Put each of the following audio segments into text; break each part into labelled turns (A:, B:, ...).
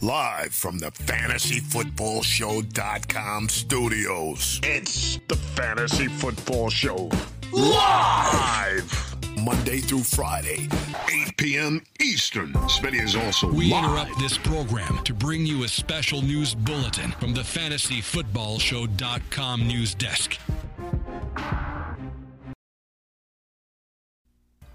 A: Live from the fantasyfootballshow.com studios.
B: It's the Fantasy Football Show.
A: Live! Monday through Friday, 8 p.m. Eastern. Smitty is also
C: We
A: live.
C: interrupt this program to bring you a special news bulletin from the fantasyfootballshow.com news desk.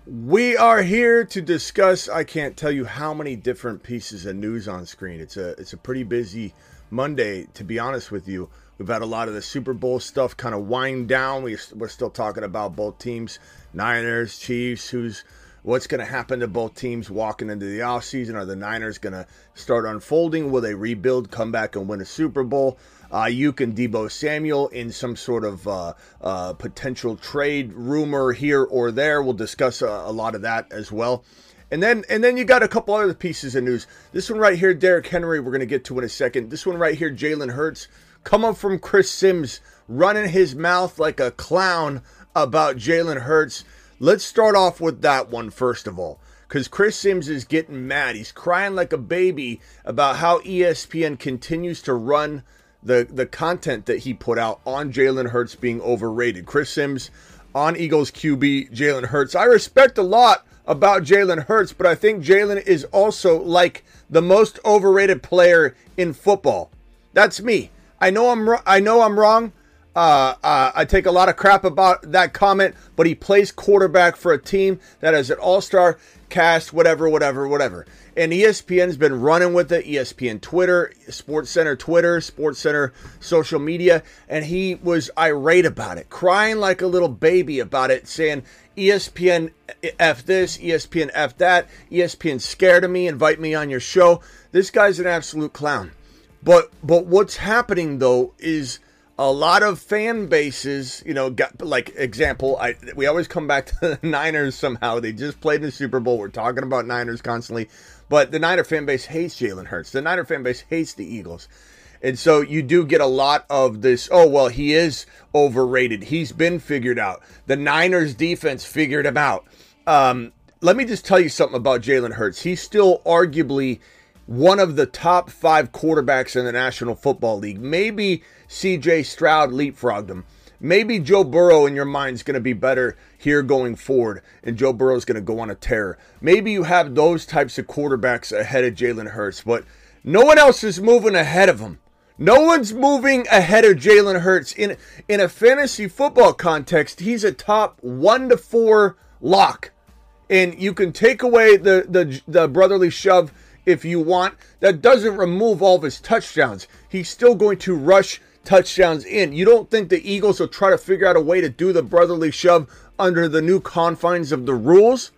D: We are here to discuss. I can't tell you how many different pieces of news on screen. It's a it's a pretty busy Monday, to be honest with you. We've had a lot of the Super Bowl stuff kind of wind down. We, we're still talking about both teams, Niners, Chiefs. Who's what's going to happen to both teams walking into the offseason? Are the Niners going to start unfolding? Will they rebuild, come back, and win a Super Bowl? Uh, you can Deebo Samuel in some sort of uh, uh, potential trade rumor here or there. We'll discuss a, a lot of that as well. And then and then you got a couple other pieces of news. This one right here, Derrick Henry, we're going to get to in a second. This one right here, Jalen Hurts, coming from Chris Sims, running his mouth like a clown about Jalen Hurts. Let's start off with that one first of all. Because Chris Sims is getting mad. He's crying like a baby about how ESPN continues to run the the content that he put out on Jalen Hurts being overrated. Chris Sims on Eagles QB Jalen Hurts. I respect a lot about Jalen Hurts, but I think Jalen is also like the most overrated player in football. That's me. I know I'm I know I'm wrong. Uh, uh, I take a lot of crap about that comment, but he plays quarterback for a team that has an all-star cast, whatever, whatever, whatever. And ESPN's been running with it. ESPN Twitter, Sports Center Twitter, Sports Center social media, and he was irate about it, crying like a little baby about it, saying ESPN f this, ESPN f that, ESPN scared of me, invite me on your show. This guy's an absolute clown. But but what's happening though is a lot of fan bases, you know, got like example. I we always come back to the Niners somehow. They just played in the Super Bowl. We're talking about Niners constantly, but the Niner fan base hates Jalen Hurts. The Niner fan base hates the Eagles. And so you do get a lot of this. Oh, well, he is overrated. He's been figured out. The Niners defense figured him out. Um, let me just tell you something about Jalen Hurts. He's still arguably one of the top five quarterbacks in the National Football League. Maybe CJ Stroud leapfrogged him. Maybe Joe Burrow in your mind is going to be better here going forward, and Joe Burrow is going to go on a tear. Maybe you have those types of quarterbacks ahead of Jalen Hurts, but no one else is moving ahead of him. No one's moving ahead of Jalen Hurts. In in a fantasy football context, he's a top one to four lock. And you can take away the, the the brotherly shove if you want. That doesn't remove all of his touchdowns. He's still going to rush touchdowns in. You don't think the Eagles will try to figure out a way to do the brotherly shove under the new confines of the rules?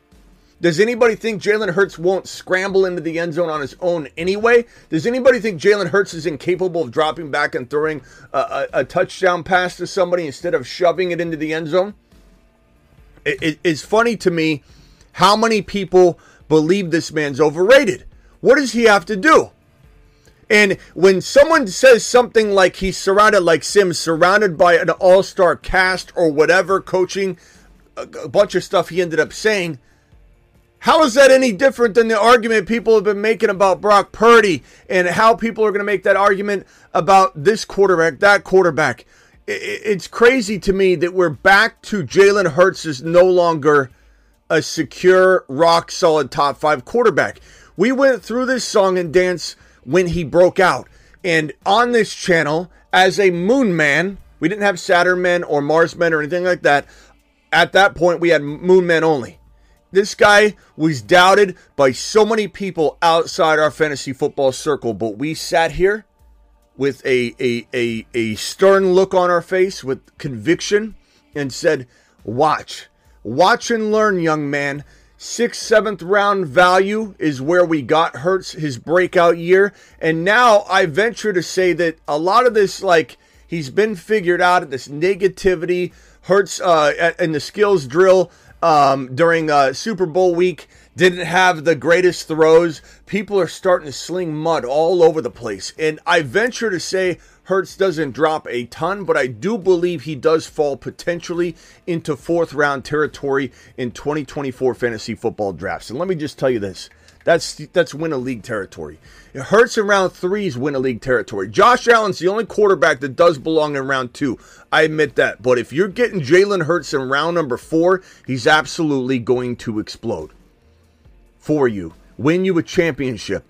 D: Does anybody think Jalen Hurts won't scramble into the end zone on his own anyway? Does anybody think Jalen Hurts is incapable of dropping back and throwing a, a, a touchdown pass to somebody instead of shoving it into the end zone? It, it- it's funny to me how many people believe this man's overrated. What does he have to do? And when someone says something like he's surrounded, like Sims, surrounded by an all star cast or whatever, coaching, a, bunch of stuff he ended up saying, how is that any different than the argument people have been making about Brock Purdy and how people are going to make that argument about this quarterback, that quarterback? It's crazy to me that we're back to Jalen Hurts is no longer a secure, rock solid top five quarterback. We went through this song and dance when he broke out. And on this channel, as a moon man, we didn't have Saturn men or Mars men or anything like that. At that point, we had moon men only. This guy was doubted by so many people outside our fantasy football circle, but we sat here with a, a, a, a stern look on our face with conviction and said, Watch, watch and learn, young man. Sixth, seventh round value is where we got Hurts his breakout year. And now I venture to say that a lot of this, like, he's been figured out, this negativity, Hurts uh, in the skills drill um, during uh, Super Bowl week didn't have the greatest throws. People are starting to sling mud all over the place. And I venture to say Hurts doesn't drop a ton, but I do believe he does fall potentially into fourth round territory in 2024 fantasy football drafts. And let me just tell you this. That's that's win a league territory. It hurts in round three is win a league territory. Josh Allen's the only quarterback that does belong in round two. I admit that. But if you're getting Jalen Hurts in round number four, he's absolutely going to explode for you, win you a championship,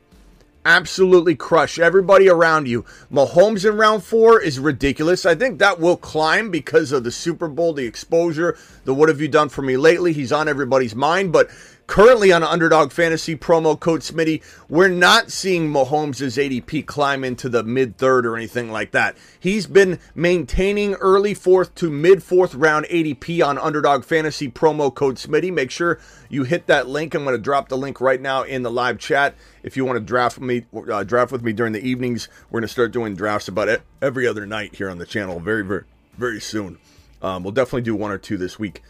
D: absolutely crush everybody around you. Mahomes in round four is ridiculous. I think that will climb because of the Super Bowl, the exposure, the what have you done for me lately. He's on everybody's mind, but Currently on Underdog Fantasy promo code Smitty, we're not seeing Mahomes' ADP climb into the mid third or anything like that. He's been maintaining early fourth to mid fourth round ADP on Underdog Fantasy promo code Smitty. Make sure you hit that link. I'm going to drop the link right now in the live chat. If you want to draft me, uh, draft with me during the evenings, we're going to start doing drafts about every other night here on the channel very, very, very soon. Um, we'll definitely do one or two this week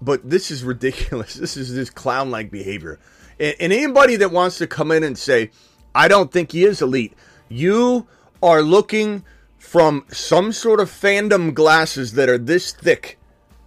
D: but this is ridiculous. This is this clown like behavior. And, and, anybody that wants to come in and say, I don't think he is elite, you are looking from some sort of fandom glasses that are this thick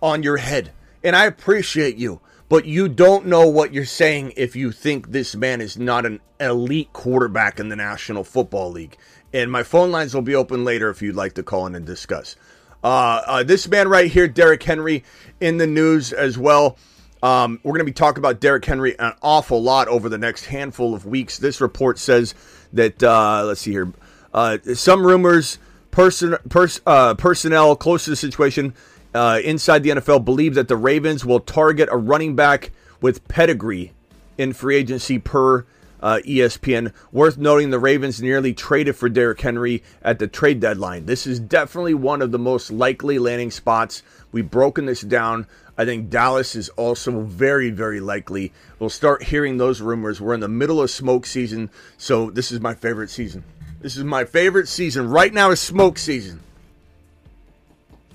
D: on your head. And I appreciate you, but you don't know what you're saying if you think this man is not an elite quarterback in the National Football League. And my phone lines will be open later if you'd like to call in and discuss. Uh, uh, this man right here, Derrick Henry, in the news as well. Um, we're going to be talking about Derrick Henry an awful lot over the next handful of weeks. This report says that, uh, let's see here, uh, some rumors, person, pers- uh, personnel close to the situation uh, inside the NFL believe that the Ravens will target a running back with pedigree in free agency per uh, ESPN. Worth noting, the Ravens nearly traded for Derrick Henry at the trade deadline. This is definitely one of the most likely landing spots. We've broken this down. I think Dallas is also very, very likely. We'll start hearing those rumors. We're in the middle of smoke season, so this is my favorite season. This is my favorite season. Right now is smoke season.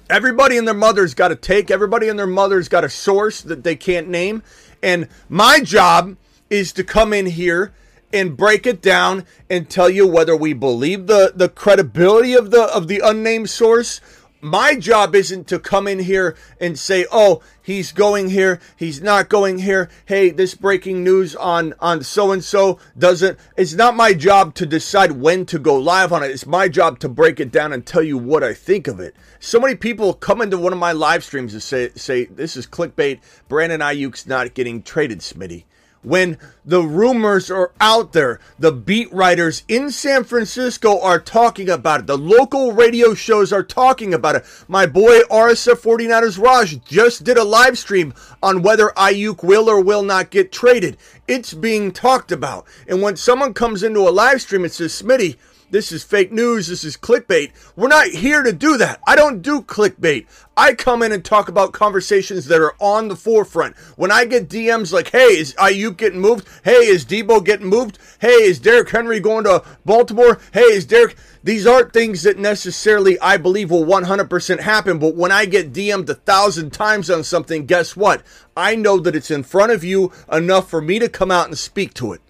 D: Everybody and their mother's got a take. Everybody and their mother's got a source that they can't name. And my job is to come in here and break it down and tell you whether we believe the, the credibility of the of the unnamed source. My job isn't to come in here and say, "Oh, he's going here, he's not going here. Hey, this breaking news on on so and so doesn't." It's not my job to decide when to go live on it. It's my job to break it down and tell you what I think of it. So many people come into one of my live streams and say, "Say this is clickbait. Brandon Aiyuk's not getting traded, Smitty." When the rumors are out there. The beat writers in San Francisco are talking about it. The local radio shows are talking about it. My boy RSF 49ers Raj just did a live stream on whether Aiyuk will or will not get traded. It's being talked about. And when someone comes into a live stream and says, Smitty, this is fake news, this is clickbait. We're not here to do that. I don't do clickbait. I come in and talk about conversations that are on the forefront. When I get DMs like, hey, is Aiyuk getting moved? Hey, is Deebo getting moved? Hey, is Derrick Henry going to Baltimore? Hey, is Derrick. These aren't things that necessarily I believe will 100% happen, but when I get DM'd a thousand times on something, guess what? I know that it's in front of you enough for me to come out and speak to it.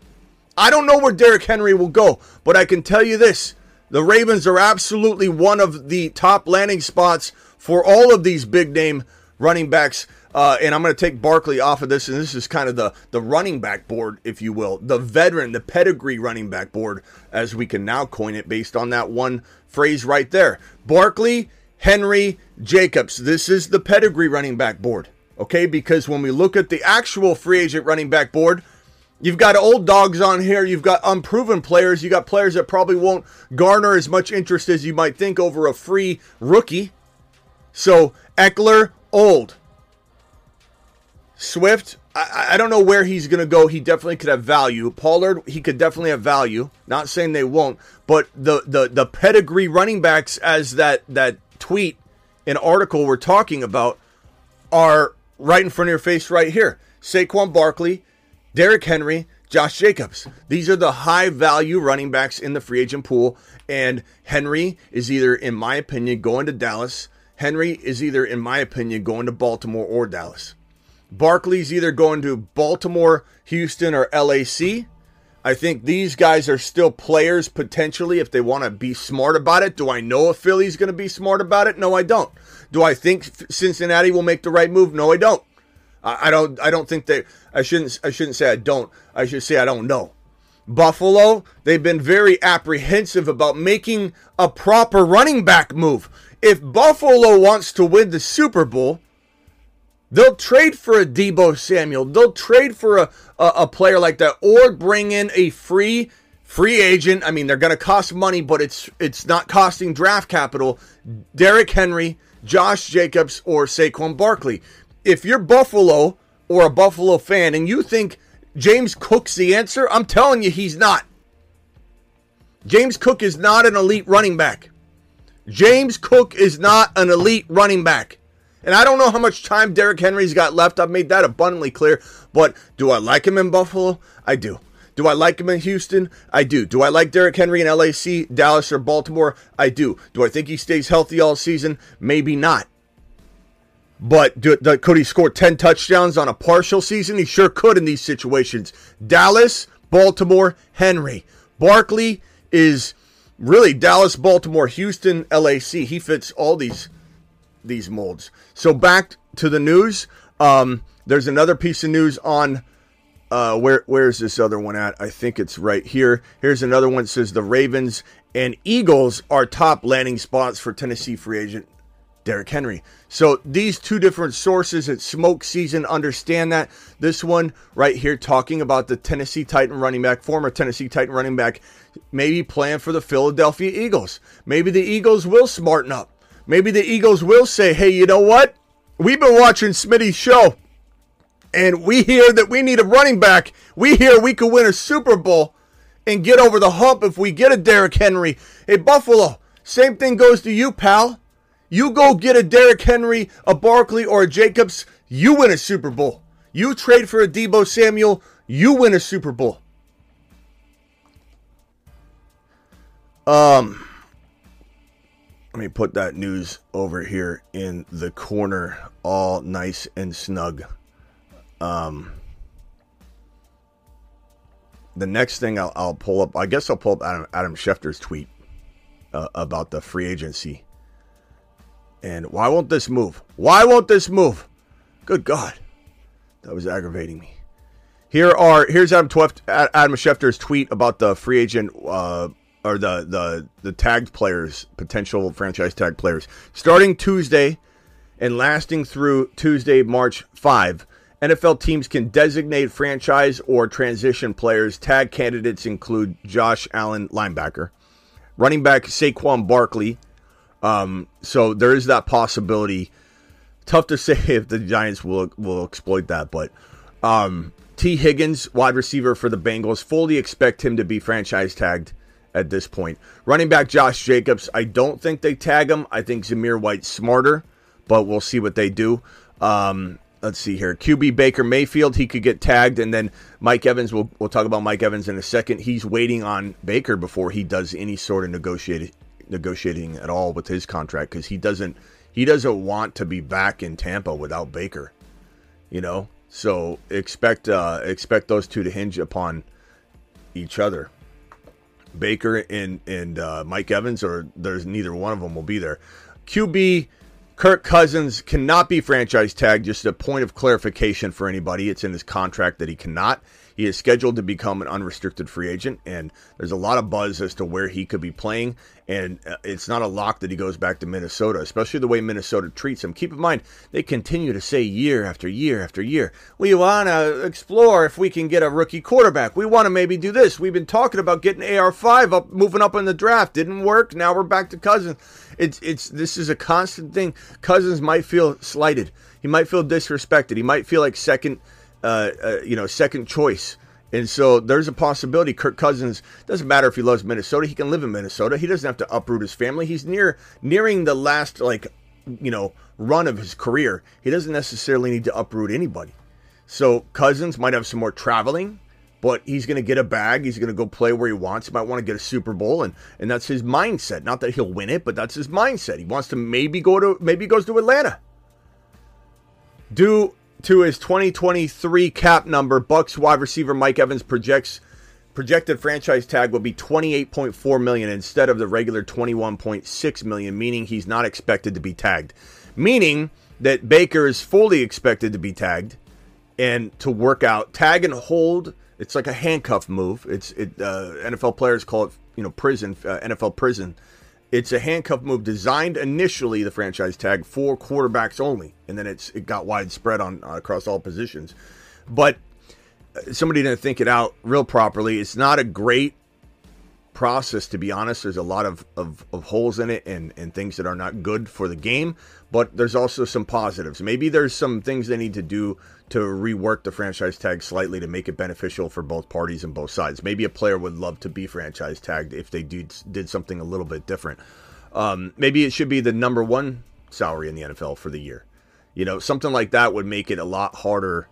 D: I don't know where Derrick Henry will go, but I can tell you this the Ravens are absolutely one of the top landing spots for all of these big name running backs. Uh, and I'm going to take Barkley off of this, and this is kind of the the running back board, if you will, the veteran, the pedigree running back board, as we can now coin it based on that one phrase right there. Barkley, Henry, Jacobs. This is the pedigree running back board, okay? Because when we look at the actual free agent running back board, You've got old dogs on here. You've got unproven players. You got players that probably won't garner as much interest as you might think over a free rookie. So Ekeler, old. Swift, I, I don't know where he's going to go. He definitely could have value. Pollard, he could definitely have value. Not saying they won't, but the the the pedigree running backs, as that that tweet, an article we're talking about, are right in front of your face right here. Saquon Barkley, Derrick Henry, Josh Jacobs. These are the high value running backs in the free agent pool. And Henry is either, in my opinion, going to Dallas. Henry is either, in my opinion, going to Baltimore or Dallas. Barkley's either going to Baltimore, Houston, or LAC. I think these guys are still players potentially if they want to be smart about it. Do I know if Philly's going to be smart about it? No, I don't. Do I think Cincinnati will make the right move? No, I don't. I, don't. I don't think they. I shouldn't. I shouldn't say I don't. I should say I don't know. Buffalo, they've been very apprehensive about making a proper running back move. If Buffalo wants to win the Super Bowl, they'll trade for a Deebo Samuel. They'll trade for a, a, a player like that or bring in a free free agent. I mean, they're going to cost money, but it's it's not costing draft capital. Derrick Henry, Josh Jacobs, or Saquon Barkley if you're Buffalo or a Buffalo fan and you think James Cook's the answer, I'm telling you he's not. James Cook is not an elite running back. James Cook is not an elite running back. And I don't know how much time Derrick Henry's got left. I've made that abundantly clear. But do I like him in Buffalo? I do. Do I like him in Houston? I do. Do I like Derrick Henry in LAC, Dallas, or Baltimore? I do. Do I think he stays healthy all season? Maybe not. But do, do, could he score 10 touchdowns on a partial season? He sure could in these situations. Dallas, Baltimore, Henry. Barkley is really Dallas, Baltimore, Houston, LAC. He fits all these these molds. So back to the news. Um, there's another piece of news on uh, where where's this other one at? I think it's right here. Here's another one that says the Ravens and Eagles are top landing spots for Tennessee free agent Derrick Henry. So these two different sources at Smoke Season understand that. This one right here talking about the Tennessee Titan running back, former Tennessee Titan running back, maybe playing for the Philadelphia Eagles. Maybe the Eagles will smarten up. Maybe the Eagles will say, hey, you know what? We've been watching Smitty's show and we hear that we need a running back. We hear we could win a Super Bowl and get over the hump if we get a Derrick Henry. Hey, Buffalo, same thing goes to you, pal. You go get a Derrick Henry, a Barkley, or a Jacobs, you win a Super Bowl. You trade for a Deebo Samuel, you win a Super Bowl. Um, let me put that news over here in the corner, all nice and snug. Um, the next thing I'll, I'll pull up, I guess I'll pull up Adam, Adam Schefter's tweet uh, about the free agency and why won't this move? Why won't this move? Good God. That was aggravating me. Here are here's Adam Twift, Adam Schefter's tweet about the free agent uh, or the the the tagged players, potential franchise tag players, starting Tuesday and lasting through Tuesday, March 5. NFL teams can designate franchise or transition players. Tag candidates include Josh Allen, linebacker, running back Saquon Barkley, um, so there is that possibility. Tough to say if the Giants will will exploit that, but um, Tee Higgins, wide receiver for the Bengals, fully expect him to be franchise tagged at this point. Running back Josh Jacobs, I don't think they tag him. I think Zamir White's smarter, but we'll see what they do. Um, let's see here. QB Baker Mayfield, he could get tagged, and then Mike Evans. We'll we'll talk about Mike Evans in a second. He's waiting on Baker before he does any sort of negotiating negotiating at all with his contract because he doesn't he doesn't want to be back in Tampa without Baker. You know, so expect uh, expect those two to hinge upon each other. Baker and and uh, Mike Evans, or there's neither one of them will be there. QB Kirk Cousins cannot be franchise tagged. Just a point of clarification for anybody. It's in his contract that he cannot. He is scheduled to become an unrestricted free agent, and there's a lot of buzz as to where he could be playing. And uh, it's not a lock that he goes back to Minnesota, especially the way Minnesota treats him. Keep in mind, they continue to say year after year after year, we want to explore if we can get a rookie quarterback. We want to maybe do this. We've been talking about getting AR5 up, moving up in the draft. Didn't work. Now we're back to Cousins. It's it's this is a constant thing. Cousins might feel slighted. He might feel disrespected. He might feel like second uh, uh, you know, second choice. And so there's a possibility Kirk Cousins doesn't matter if he loves Minnesota, he can live in Minnesota. He doesn't have to uproot his family. He's near nearing the last like, you know, run of his career. He doesn't necessarily need to uproot anybody. So Cousins might have some more traveling, but he's going to get a bag. He's going to go play where he wants. He might want to get a Super Bowl, and and that's his mindset. Not that he'll win it, but that's his mindset. He wants to maybe go to maybe he goes to Atlanta. Due to his 2023 cap number, Bucs wide receiver Mike Evans projects projected franchise tag will be 28.4 million instead of the regular 21.6 million, meaning he's not expected to be tagged. Meaning that Baker is fully expected to be tagged and to work out tag and hold. It's like a handcuff move. It's it. Uh, NFL players call it you know prison, uh, NFL prison. It's a handcuff move designed initially the franchise tag for quarterbacks only, and then it's it got widespread on uh, across all positions. But uh, somebody didn't think it out real properly. It's not a great process to be honest. There's a lot of, of, of holes in it and, and things that are not good for the game, but there's also some positives. Maybe there's some things they need to do to rework the franchise tag slightly to make it beneficial for both parties and both sides. Maybe a player would love to be franchise tagged if they did, did something a little bit different. Um, maybe it should be the number one salary in the NFL for the year. You know, something like that would make it a lot harder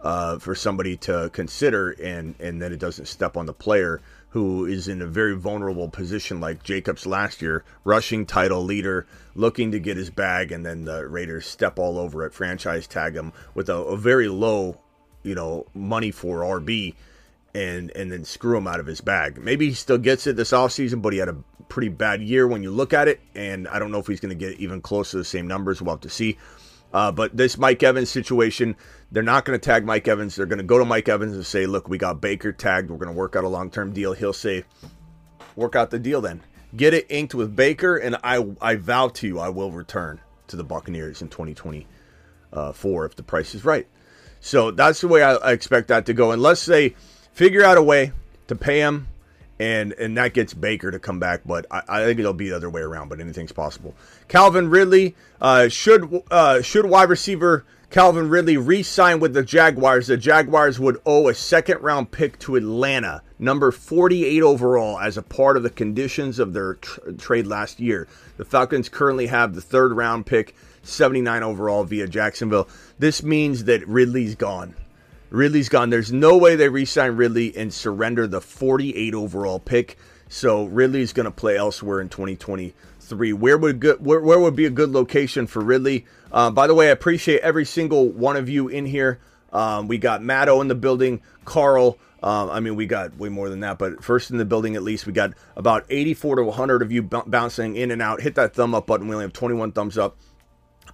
D: uh, for somebody to consider, and and then it doesn't step on the player who is in a very vulnerable position, like Jacobs last year, rushing title leader, looking to get his bag, and then the Raiders step all over it, franchise tag him with a, a very low, you know, money for RB, and and then screw him out of his bag. Maybe he still gets it this offseason, but he had a pretty bad year when you look at it, and I don't know if he's going to get even close to the same numbers. We'll have to see. Uh, but this Mike Evans situation, they're not going to tag Mike Evans. They're going to go to Mike Evans and say, look, we got Baker tagged. We're going to work out a long term deal. He'll say, work out the deal then. Get it inked with Baker, and I, I vow to you, I will return to the Buccaneers in 2024 if the price is right. So that's the way I, I expect that to go. Unless they figure out a way to pay him and and that gets Baker to come back. But I, I, think it'll be the other way around. But anything's possible. Calvin Ridley uh, should uh, should wide receiver Calvin Ridley re signed with the Jaguars. The Jaguars would owe a second round pick to Atlanta, number 48 overall, as a part of the conditions of their tr- trade last year. The Falcons currently have the third round pick, 79 overall via Jacksonville. This means that Ridley's gone. Ridley's gone. There's no way they re-sign Ridley and surrender the 48 overall pick. So Ridley's going to play elsewhere in 2023. Where would good, where, where would be a good location for Ridley? Uh, by the way, I appreciate every single one of you in here. Um, we got Matto in the building, Carl. Um, I mean, we got way more than that, but first in the building at least, we got about 84 to 100 of you b- bouncing in and out. Hit that thumb up button. We only have 21 thumbs up.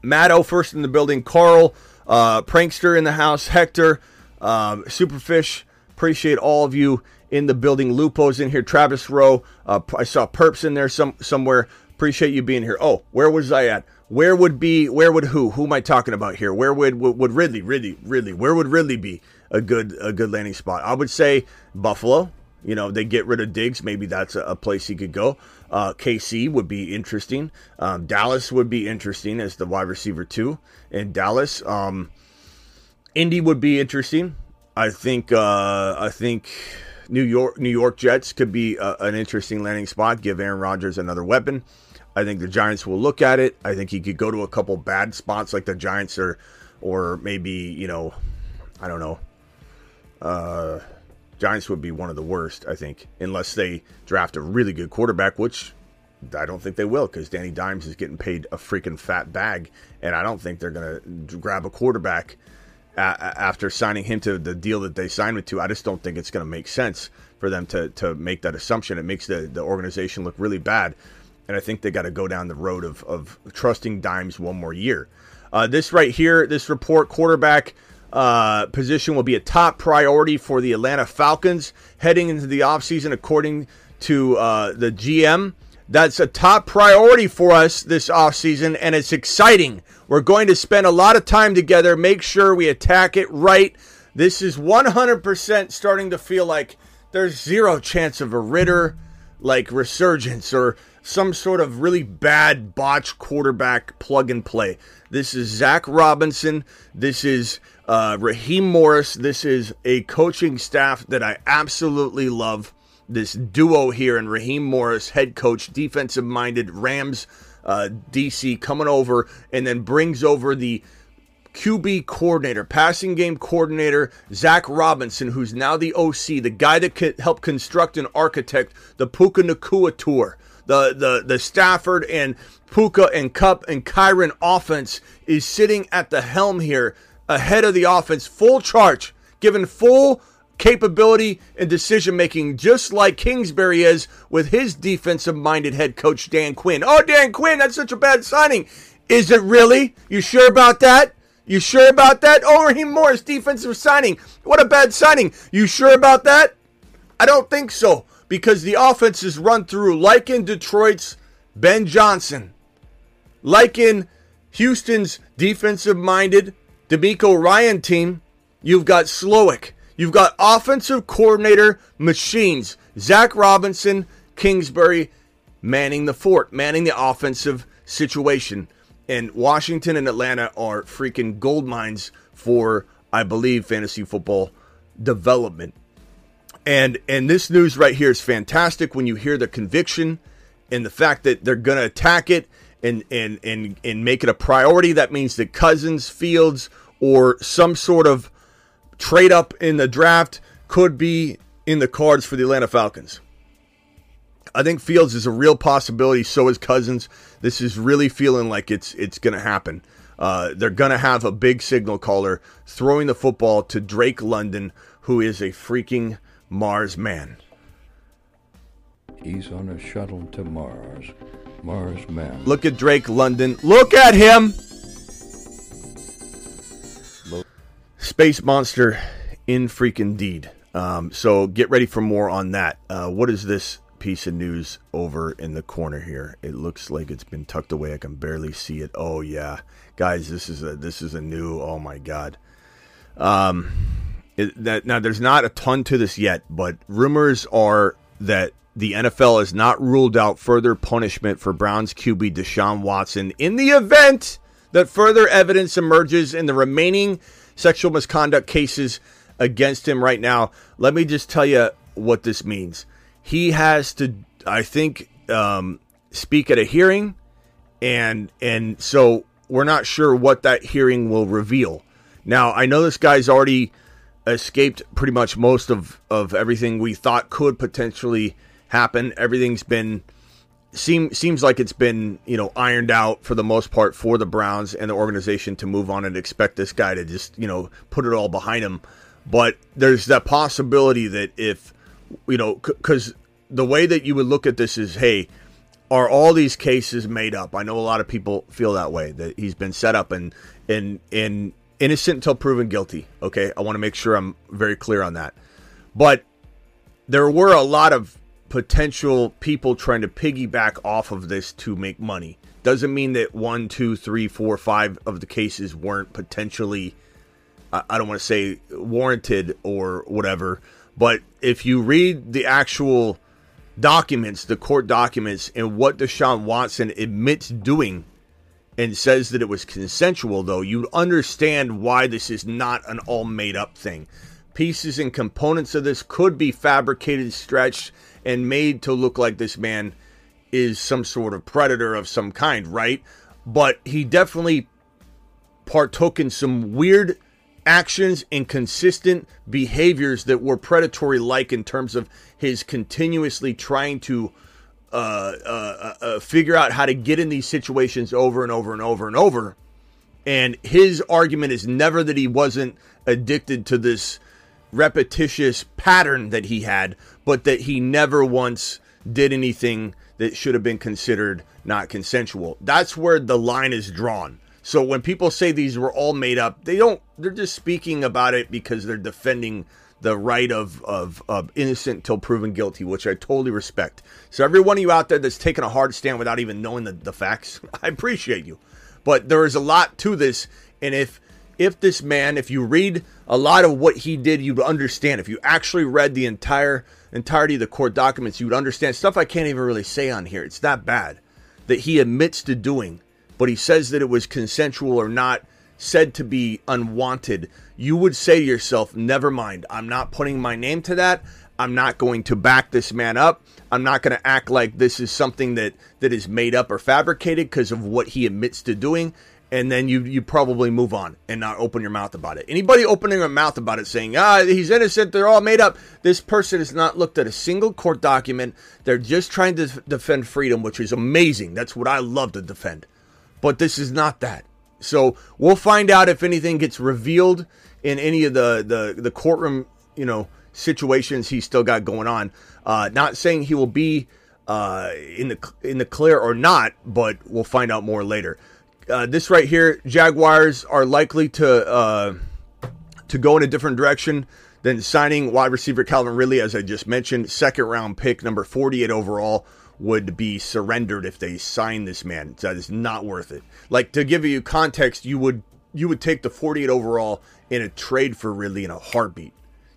D: Matto first in the building, Carl, uh, Prankster in the house, Hector. Um, Superfish, appreciate all of you in the building. Lupo's in here. Travis Rowe. Uh, I saw Perps in there some somewhere. Appreciate you being here. Oh, where was I at? Where would be? Where would who? Who am I talking about here? Where would would, would Ridley? Ridley? Ridley? Where would Ridley be a good a good landing spot? I would say Buffalo. You know, they get rid of Diggs. Maybe that's a, a place he could go. Uh, KC would be interesting. Um, Dallas would be interesting as the wide receiver too. In Dallas, um, Indy would be interesting. I think uh, I think New York New York Jets could be a, an interesting landing spot. Give Aaron Rodgers another weapon. I think the Giants will look at it. I think he could go to a couple bad spots like the Giants or or maybe you know I don't know. Uh, Giants would be one of the worst, I think, unless they draft a really good quarterback, which I don't think they will because Danny Dimes is getting paid a freaking fat bag, and I don't think they're going to grab a quarterback after signing him to the deal that they signed with to. I just don't think it's going to make sense for them to to make that assumption. It makes the, the organization look really bad. And I think they got to go down the road of, of trusting Dimes one more year. Uh, this right here, this report, quarterback uh, position will be a top priority for the Atlanta Falcons heading into the offseason, according to uh, the GM. That's a top priority for us this offseason, and it's exciting. We're going to spend a lot of time together, make sure we attack it right. This is 100% starting to feel like there's zero chance of a Ridder like resurgence or some sort of really bad botch quarterback plug and play. This is Zach Robinson. This is uh, Raheem Morris. This is a coaching staff that I absolutely love this duo here and Raheem Morris, head coach, defensive minded Rams uh, DC coming over and then brings over the QB coordinator, passing game coordinator, Zach Robinson, who's now the OC, the guy that could help construct and architect the Puka Nacua tour, the, the, the Stafford and Puka and Kupp and Kyren offense is sitting at the helm here ahead of the offense, full charge, given full capability and decision making, just like Kingsbury is with his defensive minded head coach, Dan Quinn. Oh, Dan Quinn, that's such a bad signing. Is it really? You sure about that? You sure about that? Oh, Raheem Morris, defensive signing. What a bad signing. You sure about that? I don't think so because the offense is run through like in Detroit's Ben Johnson, like in Houston's defensive minded DeMeco Ryan team. You've got Slowik. You've got offensive coordinator machines. Zach Robinson, Kingsbury, manning the fort, manning the offensive situation. And Washington and Atlanta are freaking gold mines for, I believe, fantasy football development. And and this news right here is fantastic when you hear the conviction and the fact that they're to attack it and and and and make it a priority. That means that Cousins, Fields, or some sort of trade up in the draft could be in the cards for the Atlanta Falcons. I think Fields is a real possibility. So is Cousins. This is really feeling like it's it's going to happen. Uh, they're going to have a big signal caller throwing the football to Drake London, who is a freaking Mars man.
E: He's on a shuttle to Mars. Mars man.
D: Look at Drake London. Look at him. Space Monster in freaking deed. Um, so get ready for more on that. Uh, what is this piece of news over in the corner here? It looks like it's been tucked away. I can barely see it. Oh yeah, guys, this is a this is a new. Oh my god. Um, it, that now there's not a ton to this yet, but rumors are that the NFL has not ruled out further punishment for Browns QB Deshaun Watson in the event that further evidence emerges in the remaining sexual misconduct cases against him right now. Let me just tell you what this means. He has to, I think, um, speak at a hearing, and and so we're not sure what that hearing will reveal. Now, I know this guy's already escaped pretty much most of of everything we thought could potentially happen. Everything's been seem seems like it's been you know ironed out for the most part for the Browns and the organization to move on and expect this guy to just you know put it all behind him. But there's that possibility that if you know because the way that you would look at this is hey are all these cases made up? I know a lot of people feel that way that he's been set up and and and innocent until proven guilty okay? I want to make sure i'm very clear on that. But there were a lot of potential people trying to piggyback off of this to make money. Doesn't mean that one, two, three, four, five of the cases weren't potentially, I don't want to say warranted or whatever, but if you read the actual documents, the court documents, and what Deshaun Watson admits doing and says that it was consensual, though, you'd understand why this is not an all made up thing. Pieces and components of this could be fabricated, stretched, and made to look like this man is some sort of predator of some kind, right? But he definitely partook in some weird actions and consistent behaviors that were predatory like in terms of his continuously trying to uh, uh, uh, uh, figure out how to get in these situations over and over and over and over. And his argument is never that he wasn't addicted to this repetitious pattern that he had, but that he never once did anything that should have been considered not consensual. That's where the line is drawn. So when people say these were all made up, they don't they're just speaking about it because they're defending the right of, of, of innocent until proven guilty, which I totally respect. So every one of you out there that's taking a hard stand without even knowing the, the facts, I appreciate you. But there is a lot to this, and if if this man, if you read a lot of what he did, you'd understand. If you actually read the entire entirety of the court documents, you would understand stuff I can't even really say on here. It's that bad that he admits to doing, but he says that it was consensual or not said to be unwanted. You would say to yourself, never mind. I'm not putting my name to that. I'm not going to back this man up. I'm not going to act like this is something that that is made up or fabricated because of what he admits to doing and then you you probably move on and not open your mouth about it. Anybody opening their mouth about it saying, "Ah, he's innocent, they're all made up." This person has not looked at a single court document. They're just trying to defend freedom, which is amazing. That's what I love to defend. But this is not that. So, we'll find out if anything gets revealed in any of the the the courtroom, you know, situations he's still got going on. Uh, not saying he will be uh, in the in the clear or not, but we'll find out more later. Uh, this right here, Jaguars are likely to uh, to go in a different direction than signing wide receiver Calvin Ridley, as I just mentioned. Second round pick, number 48 overall, would be surrendered if they sign this man. That is not worth it. Like to give you context, you would you would take the 48 overall in a trade for Ridley in a heartbeat.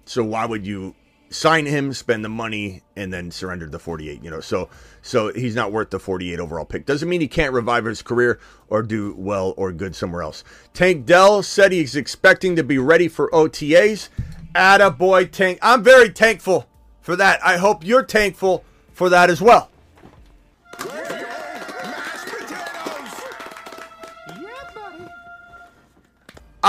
D: So why would you sign him, spend the money, and then surrender the 48. You know, so so he's not worth the 48 overall pick. Doesn't mean he can't revive his career or do well or good somewhere else. Tank Dell said he's expecting to be ready for OTAs. Atta boy, Tank. I'm very thankful for that. I hope you're thankful for that as well.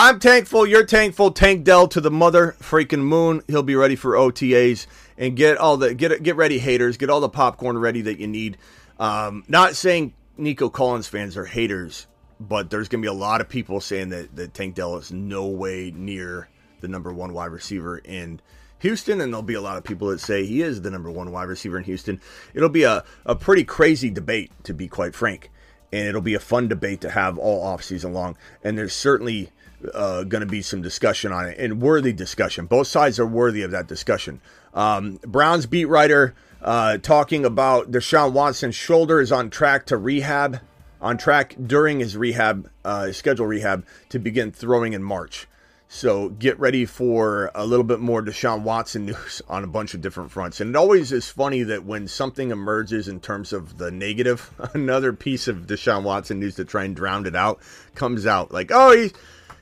D: I'm thankful. You're thankful. Tank Dell to the mother freaking moon. He'll be ready for OTAs and get all the get get ready, haters. Get all the popcorn ready that you need. Um, not saying Nico Collins fans are haters, but there's going to be a lot of people saying that, that Tank Dell is no way near the number one wide receiver in Houston, and there'll be a lot of people that say he is the number one wide receiver in Houston. It'll be a, a pretty crazy debate, to be quite frank, and it'll be a fun debate to have all offseason long. And there's certainly uh, going to be some discussion on it and worthy discussion. Both sides are worthy of that discussion. Um, Browns beat writer uh, talking about Deshaun Watson's shoulder is on track to rehab, on track during his rehab, uh, schedule rehab to begin throwing in March. So get ready for a little bit more Deshaun Watson news on a bunch of different fronts. And it always is funny that when something emerges in terms of the negative, another piece of Deshaun Watson news to try and drown it out comes out. Like, oh, he's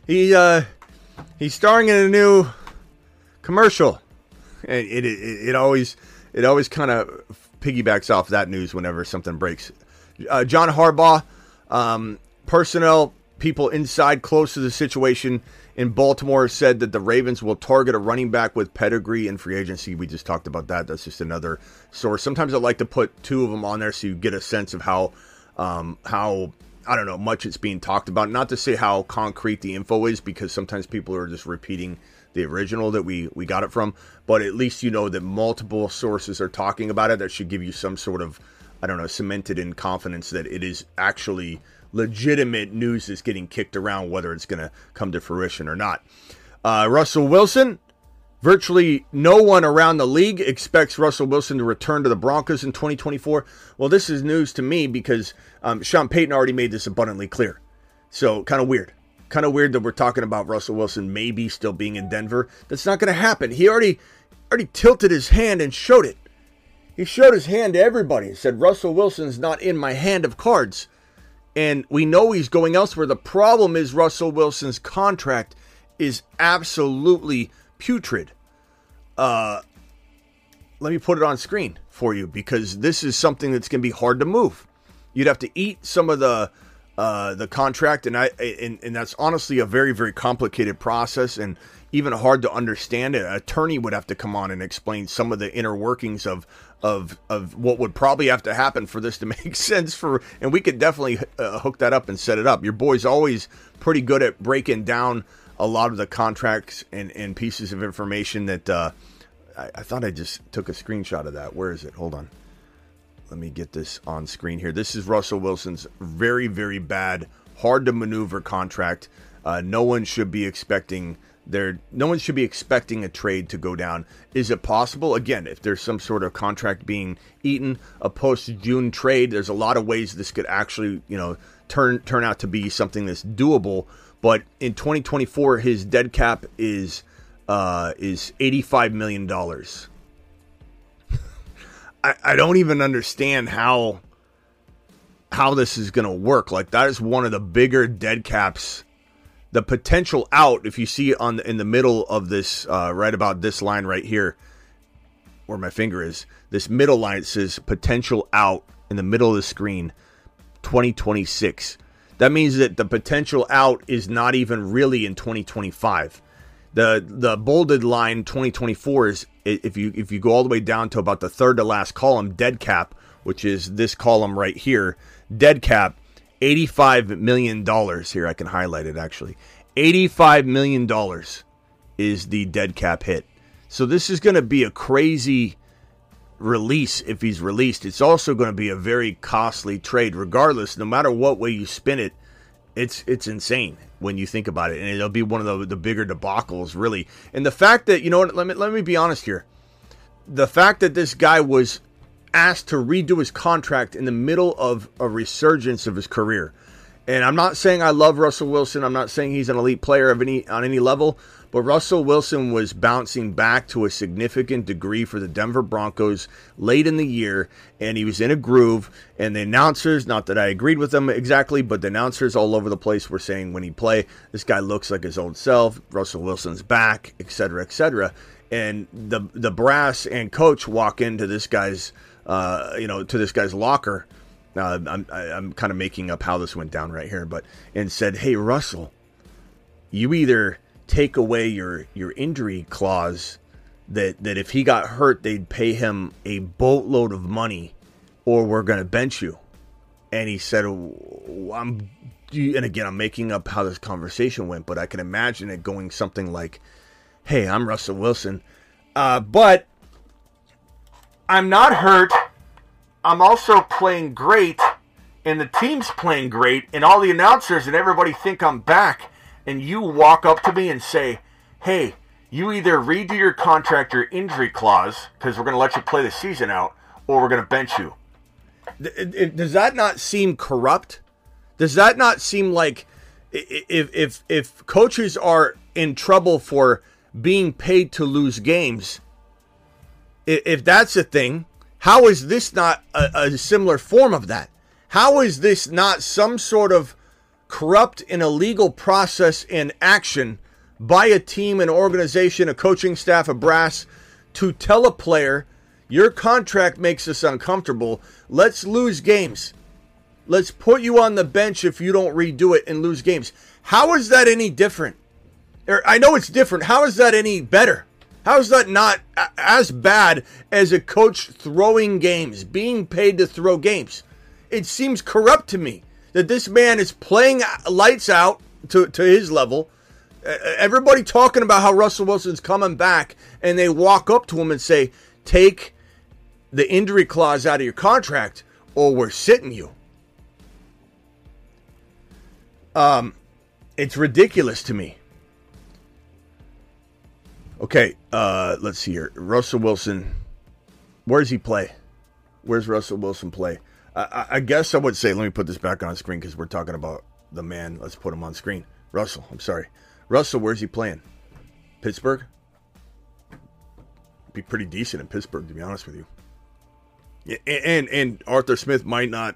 D: he uh, he's starring in a new commercial. And it, it, it always it always kind of piggybacks off that news whenever something breaks. Uh, John Harbaugh, um, personnel people inside close to the situation in Baltimore said that the Ravens will target a running back with pedigree in free agency. We just talked about that. That's just another source. Sometimes I like to put two of them on there so you get a sense of how um, how I don't know much it's being talked about. Not to say how concrete the info is, because sometimes people are just repeating the original that we we got it from. But at least you know that multiple sources are talking about it. That should give you some sort of I don't know cemented in confidence that it is actually legitimate news is getting kicked around, whether it's going to come to fruition or not. Uh, Russell Wilson Virtually no one around the league expects Russell Wilson to return to the Broncos in 2024. Well, this is news to me because um, Sean Payton already made this abundantly clear. So, kind of weird. Kind of weird that we're talking about Russell Wilson maybe still being in Denver. That's not going to happen. He already already tilted his hand and showed it. He showed his hand to everybody and said, Russell Wilson's not in my hand of cards. And we know he's going elsewhere. The problem is Russell Wilson's contract is absolutely putrid. Uh, let me put it on screen for you because this is something that's going to be hard to move. You'd have to eat some of the uh, the contract, and I and, and that's honestly a very very complicated process and even hard to understand. An attorney would have to come on and explain some of the inner workings of of of what would probably have to happen for this to make sense. For and we could definitely uh, hook that up and set it up. Your boy's always pretty good at breaking down a lot of the contracts and, and pieces of information that uh, I, I thought I just took a screenshot of that. Where is it? Hold on. Let me get this on screen here. This is Russell Wilson's very, very bad, hard to maneuver contract. Uh, no one should be expecting there. No one should be expecting a trade to go down. Is it possible? Again, if there's some sort of contract being eaten, a post June trade, there's a lot of ways this could actually, you know, turn turn out to be something that's doable. But in 2024, his dead cap is uh, is 85 million dollars. I, I don't even understand how how this is going to work. Like that is one of the bigger dead caps. The potential out, if you see on the, in the middle of this, uh, right about this line right here, where my finger is, this middle line it says potential out in the middle of the screen, 2026 that means that the potential out is not even really in 2025. The the bolded line 2024 is if you if you go all the way down to about the third to last column, dead cap, which is this column right here, dead cap, 85 million dollars here I can highlight it actually. 85 million dollars is the dead cap hit. So this is going to be a crazy release if he's released. It's also going to be a very costly trade, regardless. No matter what way you spin it, it's it's insane when you think about it, and it'll be one of the the bigger debacles, really. And the fact that you know, let me let me be honest here, the fact that this guy was asked to redo his contract in the middle of a resurgence of his career. And I'm not saying I love Russell Wilson. I'm not saying he's an elite player of any on any level, but Russell Wilson was bouncing back to a significant degree for the Denver Broncos late in the year, and he was in a groove. And the announcers, not that I agreed with them exactly, but the announcers all over the place were saying when he play, this guy looks like his old self. Russell Wilson's back, etc., etc. And the the brass and coach walk into this guy's, uh, you know, to this guy's locker. Uh, I'm I'm kind of making up how this went down right here, but and said, "Hey Russell, you either." Take away your your injury clause that that if he got hurt they'd pay him a boatload of money or we're going to bench you. And he said i'm and again i'm making up how this conversation went but i can imagine it going something like hey i'm russell wilson uh, but i'm not hurt. I'm also playing great and the team's playing great and all the announcers and everybody think i'm back and you walk up to me and say, hey, you either redo your contract or injury clause because we're going to let you play the season out or we're going to bench you. Does that not seem corrupt? Does that not seem like if if if coaches are in trouble for being paid to lose games, if that's a thing, how is this not a, a similar form of that? How is this not some sort of corrupt and illegal process and action by a team, an organization, a coaching staff, a brass to tell a player, your contract makes us uncomfortable. Let's lose games. Let's put you on the bench if you don't redo it and lose games. How is that any different? Er, I know it's different. How is that any better? How is that not as bad as a coach throwing games, being paid to throw games? It seems corrupt to me that this man is playing lights out to, to his level. Everybody talking about how Russell Wilson's coming back, and they walk up to him and say, Take the injury clause out of your contract, or we're sitting you. Um, it's ridiculous to me. Okay, uh, let's see here. Russell Wilson, where does he play? Where's Russell Wilson play? I, I guess I would say, let me put this back on screen because we're talking about the man. Let's put him on screen. Russell, I'm sorry. Russell, where's he playing? Pittsburgh? Be pretty decent in Pittsburgh, to be honest with you. And, and, and Arthur Smith might not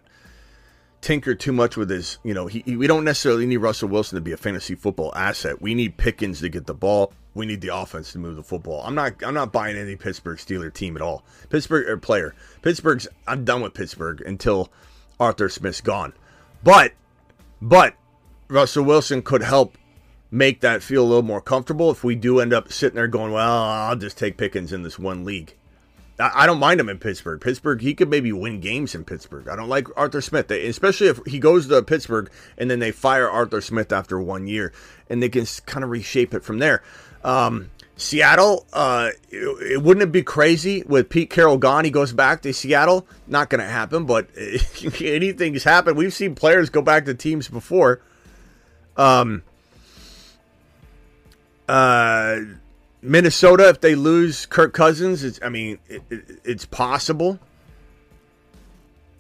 D: tinker too much with his, you know, he, he, we don't necessarily need Russell Wilson to be a fantasy football asset. We need Pickens to get the ball we need the offense to move the football. I'm not I'm not buying any Pittsburgh Steeler team at all. Pittsburgh or player. Pittsburgh's I'm done with Pittsburgh until Arthur Smith's gone. But but Russell Wilson could help make that feel a little more comfortable if we do end up sitting there going, well, I'll just take Pickens in this one league. I, don't mind him in Pittsburgh. Pittsburgh, he could maybe win games in Pittsburgh. I don't like Arthur Smith, they, especially if he goes to Pittsburgh and then they fire Arthur Smith after one year and they can kind of reshape it from there. Um, Seattle, uh, it, it, wouldn't it be crazy with Pete Carroll gone? He goes back to Seattle. Not going to happen, but anything's happened. We've seen players go back to teams before. Um, uh, Minnesota, if they lose Kirk Cousins, it's, I mean, it, it, it's possible.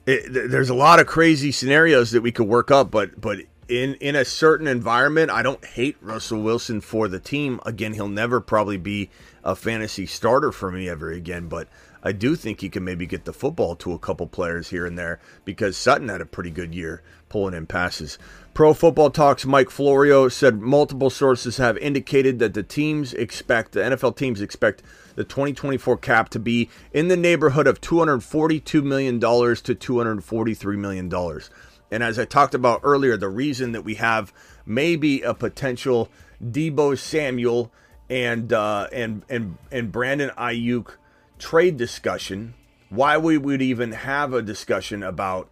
D: there's a lot of crazy scenarios that we could work up, but but in in a certain environment, I don't hate Russell Wilson for the team. Again, he'll never probably be a fantasy starter for me ever again, but I do think he can maybe get the football to a couple players here and there because Sutton had a pretty good year pulling in passes. Pro Football Talks Mike Florio said multiple sources have indicated that the teams expect the NFL teams expect the 2024 cap to be in the neighborhood of 242 million dollars to 243 million dollars And as I talked about earlier, the reason that we have maybe a potential Deebo Samuel and uh, and and and Brandon Aiyuk trade discussion, why we would even have a discussion about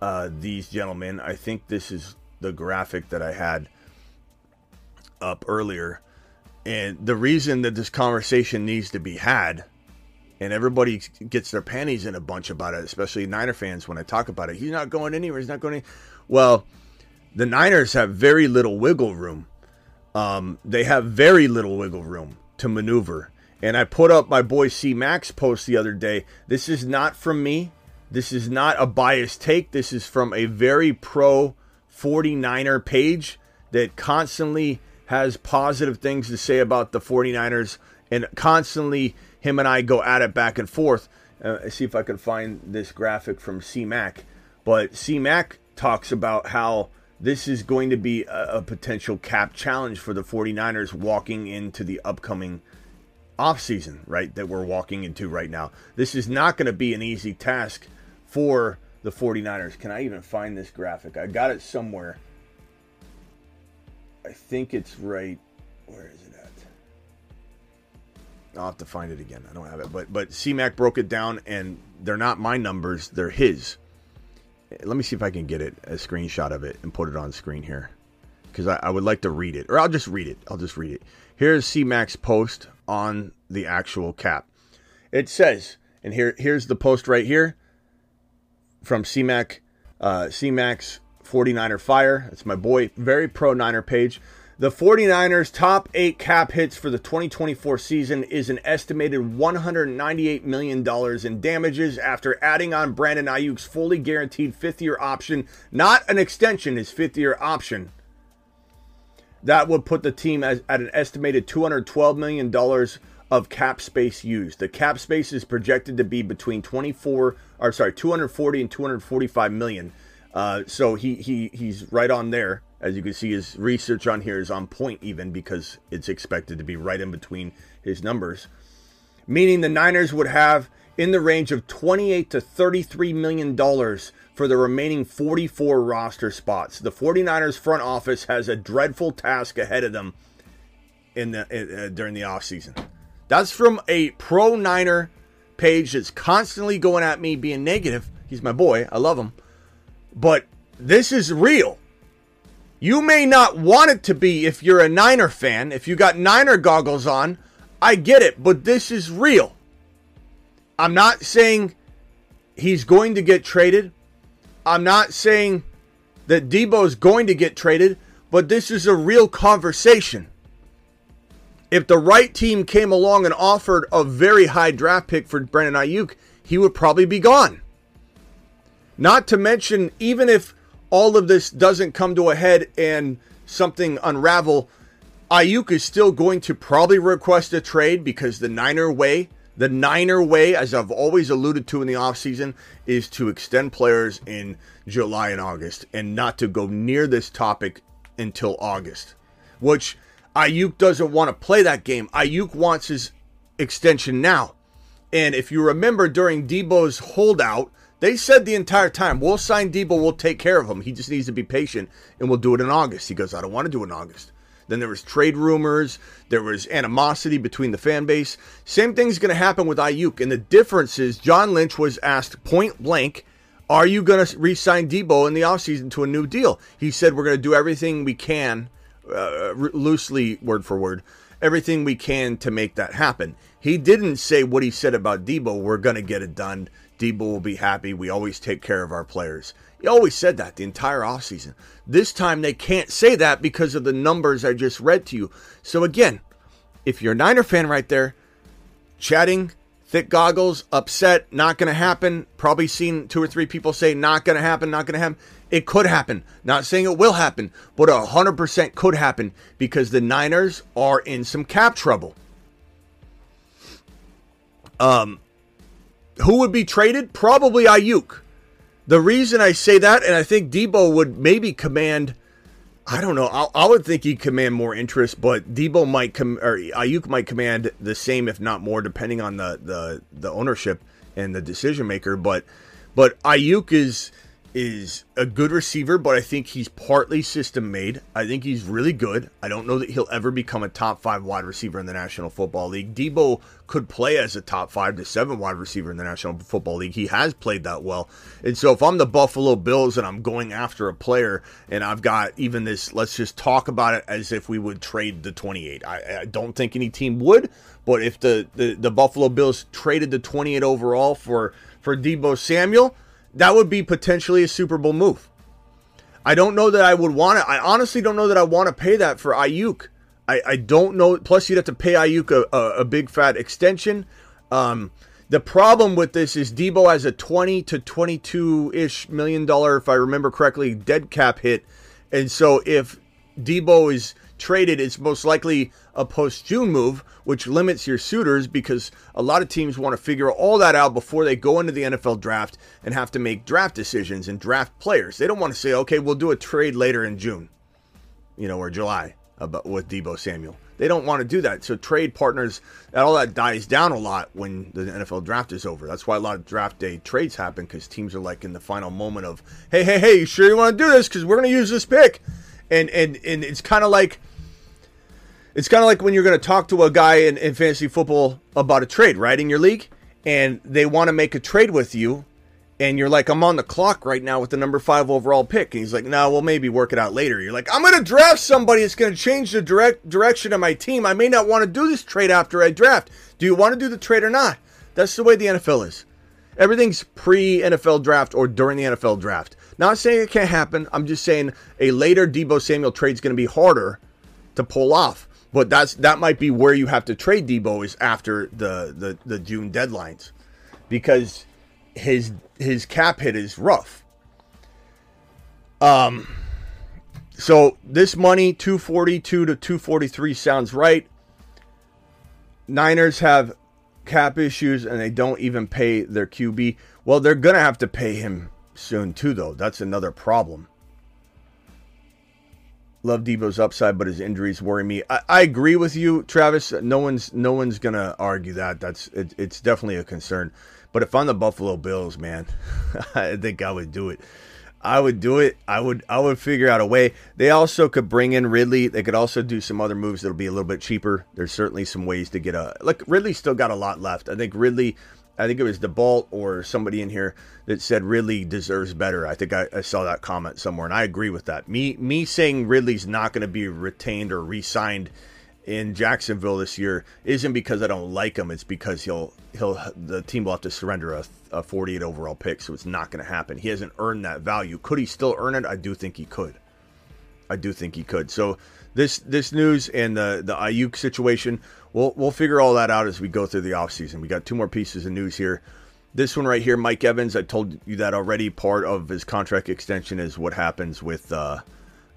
D: uh, these gentlemen. I think this is the graphic that I had up earlier. And the reason that this conversation needs to be had, and everybody gets their panties in a bunch about it, especially Niner fans when I talk about it. He's not going anywhere. He's not going anywhere. Well, the Niners have very little wiggle room. Um, they have very little wiggle room to maneuver. And I put up my boy CMAC's post the other day. This is not from me. This is not a biased take. This is from a very pro 49er page that constantly has positive things to say about the 49ers and constantly him and I go at it back and forth. Uh, see if I can find this graphic from CMAC. But CMAC talks about how this is going to be a, a potential cap challenge for the 49ers walking into the upcoming offseason, right? That we're walking into right now. This is not going to be an easy task for the 49ers. Can I even find this graphic? I got it somewhere. I think it's right. Where is it at? I'll have to find it again. I don't have it. But but CMAC broke it down, and they're not my numbers; they're his. Eh, let me see if I can get it a screenshot of it and put it on screen here, because I, I would like to read it, or I'll just read it. I'll just read it. Here's CMAC's post on the actual cap. It says, and here here's the post right here from CMAC, uh, CMAC's 49er Fire. That's my boy, very pro Niner page. The 49ers' top eight cap hits for the 2024 season is an estimated $198 million in damages after adding on Brandon Aiyuk's fully guaranteed fifth year option, not an extension, his fifth year option. That would put the team as, at an estimated $212 million of cap space used. The cap space is projected to be between 24 or sorry, 240 and 245 million. Uh, so he he he's right on there. As you can see, his research on here is on point even because it's expected to be right in between his numbers. Meaning the Niners would have in the range of 28 to 33 million dollars for the remaining 44 roster spots. The 49ers front office has a dreadful task ahead of them in the uh, during the offseason. That's from a pro Niner page that's constantly going at me being negative. He's my boy. I love him. But this is real. You may not want it to be if you're a Niner fan. If you got Niner goggles on, I get it, but this is real. I'm not saying he's going to get traded. I'm not saying that Deebo is going to get traded, but this is a real conversation if the right team came along and offered a very high draft pick for Brandon Aiyuk, he would probably be gone. Not to mention, even if all of this doesn't come to a head and something unravel, Aiyuk is still going to probably request a trade because the Niner way, the Niner way, as I've always alluded to in the offseason, is to extend players in July and August and not to go near this topic until August, which Aiyuk doesn't want to play that game. Aiyuk wants his extension now. And if you remember during Deebo's holdout, they said the entire time, we'll sign Deebo, we'll take care of him. He just needs to be patient and we'll do it in August. He goes, I don't want to do it in August. Then there was trade rumors, there was animosity between the fan base. Same thing's going to happen with Aiyuk. And the difference is John Lynch was asked point blank, are you going to re-sign Deebo in the offseason to a new deal? He said, we're going to do everything we can uh, loosely word for word, everything we can to make that happen. He didn't say what he said about Deebo. We're going to get it done. Deebo will be happy. We always take care of our players. He always said that the entire offseason. This time they can't say that because of the numbers I just read to you. So again, if you're a Niner fan right there, chatting, thick goggles, upset, not going to happen, probably seen two or three people say not going to happen, not going to happen. It could happen. Not saying it will happen, but 100% could happen because the Niners are in some cap trouble. Um, who would be traded? Probably Aiyuk. The reason I say that, and I think Deebo would maybe command, I don't know, I, I would think he'd command more interest, but Deebo might come or Aiyuk might command the same, if not more, depending on the the the ownership and the decision maker. But but Aiyuk is is a good receiver, but I think he's partly system made. I think he's really good. I don't know that he'll ever become a top five wide receiver in the National Football League. Deebo could play as a top five to seven wide receiver in the National Football League. He has played that well. And so if I'm the Buffalo Bills and I'm going after a player and I've got even this, let's just talk about it as if we would trade the 28. I, I don't think any team would, but if the, the, the Buffalo Bills traded the 28 overall for, for Deebo Samuel, that would be potentially a Super Bowl move. I don't know that I would want to. I honestly don't know that I want to pay that for Aiyuk. I, I don't know. Plus, you'd have to pay Aiyuk a, a, a big fat extension. Um, the problem with this is Deebo has a 20 to 22 ish million dollar, if I remember correctly, dead cap hit. And so if Deebo is traded, it's most likely a post June move, which limits your suitors because a lot of teams want to figure all that out before they go into the NFL draft and have to make draft decisions and draft players. They don't want to say, okay, we'll do a trade later in June, you know, or July about with Deebo Samuel. They don't want to do that. So trade partners, all that dies down a lot when the NFL draft is over. That's why a lot of draft day trades happen because teams are like in the final moment of, hey, hey, hey, you sure you want to do this? Because we're going to use this pick, and and and it's kind of like it's kind of like when you're going to talk to a guy in, in fantasy football about a trade, right, in your league, and they want to make a trade with you, and you're like, I'm on the clock right now with the number five overall pick. And he's like, no, we'll maybe work it out later. You're like, I'm going to draft somebody that's going to change the direct direction of my team. I may not want to do this trade after I draft. Do you want to do the trade or not? That's the way the NFL is. Everything's pre NFL draft or during the NFL draft. Not saying it can't happen. I'm just saying a later Deebo Samuel trade is going to be harder to pull off. But that's that might be where you have to trade Deebo is after the the, the June deadlines, because his his cap hit is rough. Um, so this money, two forty two to two forty three, sounds right. Niners have cap issues and they don't even pay their QB. Well, they're gonna have to pay him soon too, though. That's another problem. Love Deebo's upside, but his injuries worry me. I, I, agree with you, Travis. No one's no one's gonna argue that. That's it, it's definitely a concern. But if I'm the Buffalo Bills, man, I think I would do it. I would do it. I would I would figure out a way. They also could bring in Ridley. They could also do some other moves that'll be a little bit cheaper. There's certainly some ways to get a like Ridley still got a lot left. I think Ridley I think it was DeBalt or somebody in here that said Ridley deserves better. I think I, I saw that comment somewhere, and I agree with that. Me me saying Ridley's not going to be retained or re-signed in Jacksonville this year isn't because I don't like him. It's because he'll he'll the team will have to surrender a, a 48 overall pick, so it's not going to happen. He hasn't earned that value. Could he still earn it? I do think he could. I do think he could. So this this news and the the Aiyuk situation we'll we'll figure all that out as we go through the offseason. We got two more pieces of news here. This one right here, Mike Evans. I told you that already. Part of his contract extension is what happens with uh,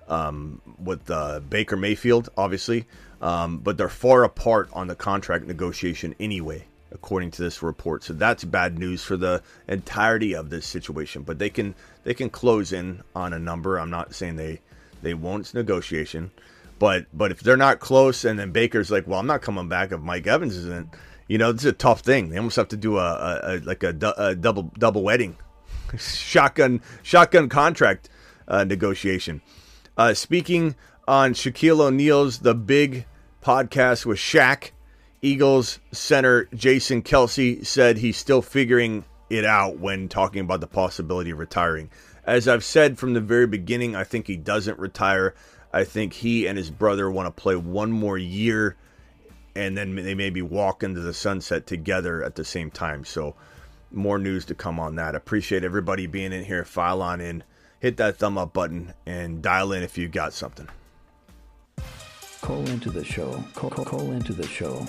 D: um, with uh, Baker Mayfield, obviously, um, but they're far apart on the contract negotiation anyway, according to this report. So that's bad news for the entirety of this situation. But they can they can close in on a number. I'm not saying they they won't. Negotiation. But but if they're not close, and then Baker's like, well, I'm not coming back if Mike Evans isn't. You know, is a tough thing. They almost have to do a, a, a like a, a, double double wedding, shotgun shotgun contract uh, negotiation. Uh, speaking on Shaquille O'Neal's the big podcast with Shaq, Eagles center Jason Kelce said he's still figuring it out when talking about the possibility of retiring. As I've said from the very beginning, I think he doesn't retire. I think he and his brother want to play one more year, and then they maybe walk into the sunset together at the same time. So, more news to come on that. Appreciate everybody being in here. File on in, hit that thumb up button, and dial in if you got something.
E: Call into the show. Call, call, call into the show.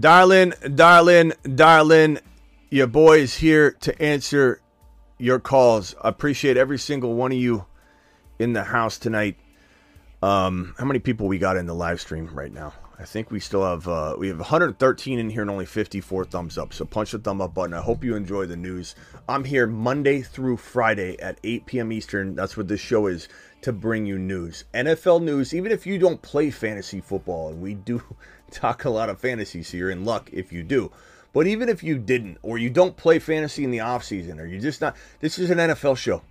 D: Dial in, dial in, dial in. Your boys here to answer your calls. I appreciate every single one of you in the house tonight. Um, how many people we got in the live stream right now? I think we still have uh, we have 113 in here and only 54 thumbs up. So punch the thumb up button. I hope you enjoy the news. I'm here Monday through Friday at 8 p.m. Eastern. That's what this show is to bring you news, NFL news. Even if you don't play fantasy football, and we do talk a lot of fantasy, so you're in luck if you do. But even if you didn't, or you don't play fantasy in the off season, or you just not, this is an NFL show.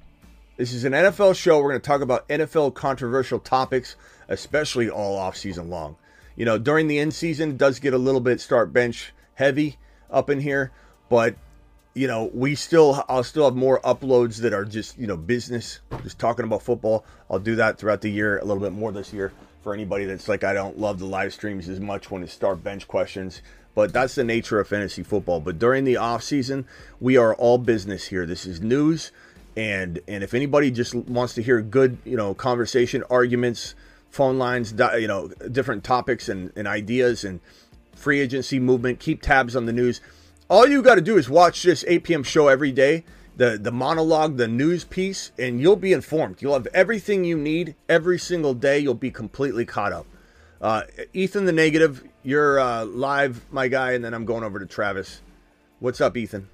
D: This is an NFL show. We're going to talk about NFL controversial topics, especially all off season long. You know, during the in season, it does get a little bit start bench heavy up in here, but you know, we still, I'll still have more uploads that are just, you know, business, just talking about football. I'll do that throughout the year, a little bit more this year for anybody that's like, I don't love the live streams as much when it's start bench questions, but that's the nature of fantasy football. But during the off season, we are all business here. This is news. And, and if anybody just wants to hear good, you know, conversation, arguments, phone lines, you know, different topics and, and ideas and free agency movement, keep tabs on the news all you got to do is watch this 8 p.m. show every day, the the monologue, the news piece, and you'll be informed. You'll have everything you need every single day. You'll be completely caught up. Uh, Ethan, the negative, you're uh, live, my guy, and then I'm going over to Travis. What's up, Ethan?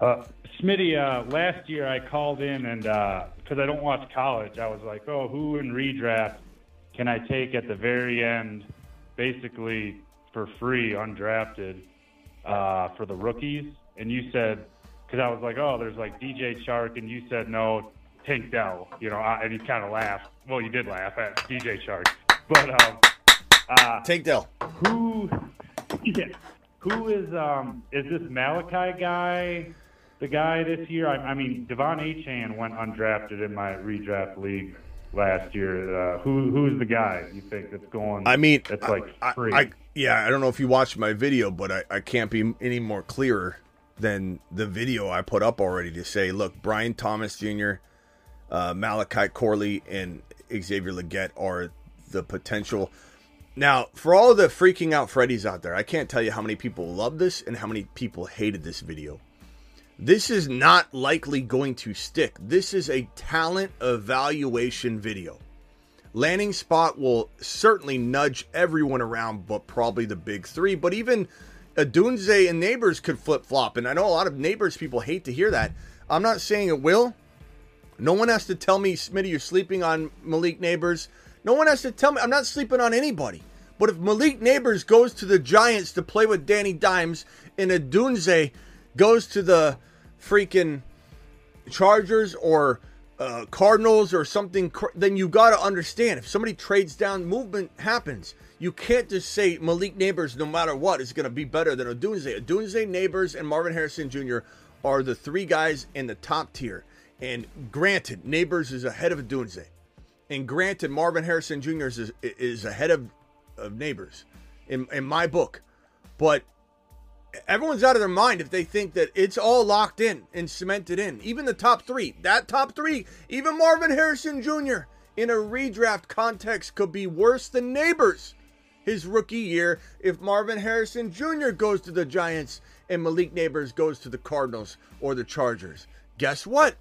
F: Uh, Smitty, uh, last year I called in and because uh, I don't watch college, I was like, oh, who in redraft can I take at the very end, basically for free, undrafted? uh, for the rookies, and you said because I was like, oh, there's like DJ Chark, and you said no, Tank Dell, you know, and you kind of laughed. Well, you did laugh at DJ Chark, but um, uh,
D: Tank Dell.
F: Who? Yeah, who is um is this Malachi guy? The guy this year? I, I mean, De'Von Achane went undrafted in my redraft league last year. Uh, who who's the guy you think that's going?
D: I mean,
F: that's like
D: I,
F: free.
D: I, yeah, I don't know if you watched my video, but I, I can't be any more clearer than the video I put up already to say, look, Brian Thomas Jr., uh, Malachi Corley, and Xavier Legette are the potential. Now, for all the freaking out Freddy's out there, I can't tell you how many people love this and how many people hated this video. This is not likely going to stick. This is a talent evaluation video. Landing spot will certainly nudge everyone around, but probably the big three. But even Odunze and Nabers could flip flop. And I know a lot of Nabers people hate to hear that. I'm not saying it will. No one has to tell me, Smitty, you're sleeping on Malik Nabers. No one has to tell me. I'm not sleeping on anybody. But if Malik Nabers goes to the Giants to play with Danny Dimes and Odunze goes to the freaking Chargers or uh, Cardinals or something, then you got to understand if somebody trades down, movement happens. You can't just say Malik Nabers, no matter what, is going to be better than Odunze. Odunze, Nabers, and Marvin Harrison Jr. are the three guys in the top tier. And granted, Nabers is ahead of Odunze. And granted, Marvin Harrison Jr. is, is ahead of, of Nabers in, in my book. But everyone's out of their mind if they think that it's all locked in and cemented in. Even the top three, that top three, even Marvin Harrison Jr. in a redraft context could be worse than Nabers his rookie year if Marvin Harrison Jr. goes to the Giants and Malik Nabers goes to the Cardinals or the Chargers. Guess what?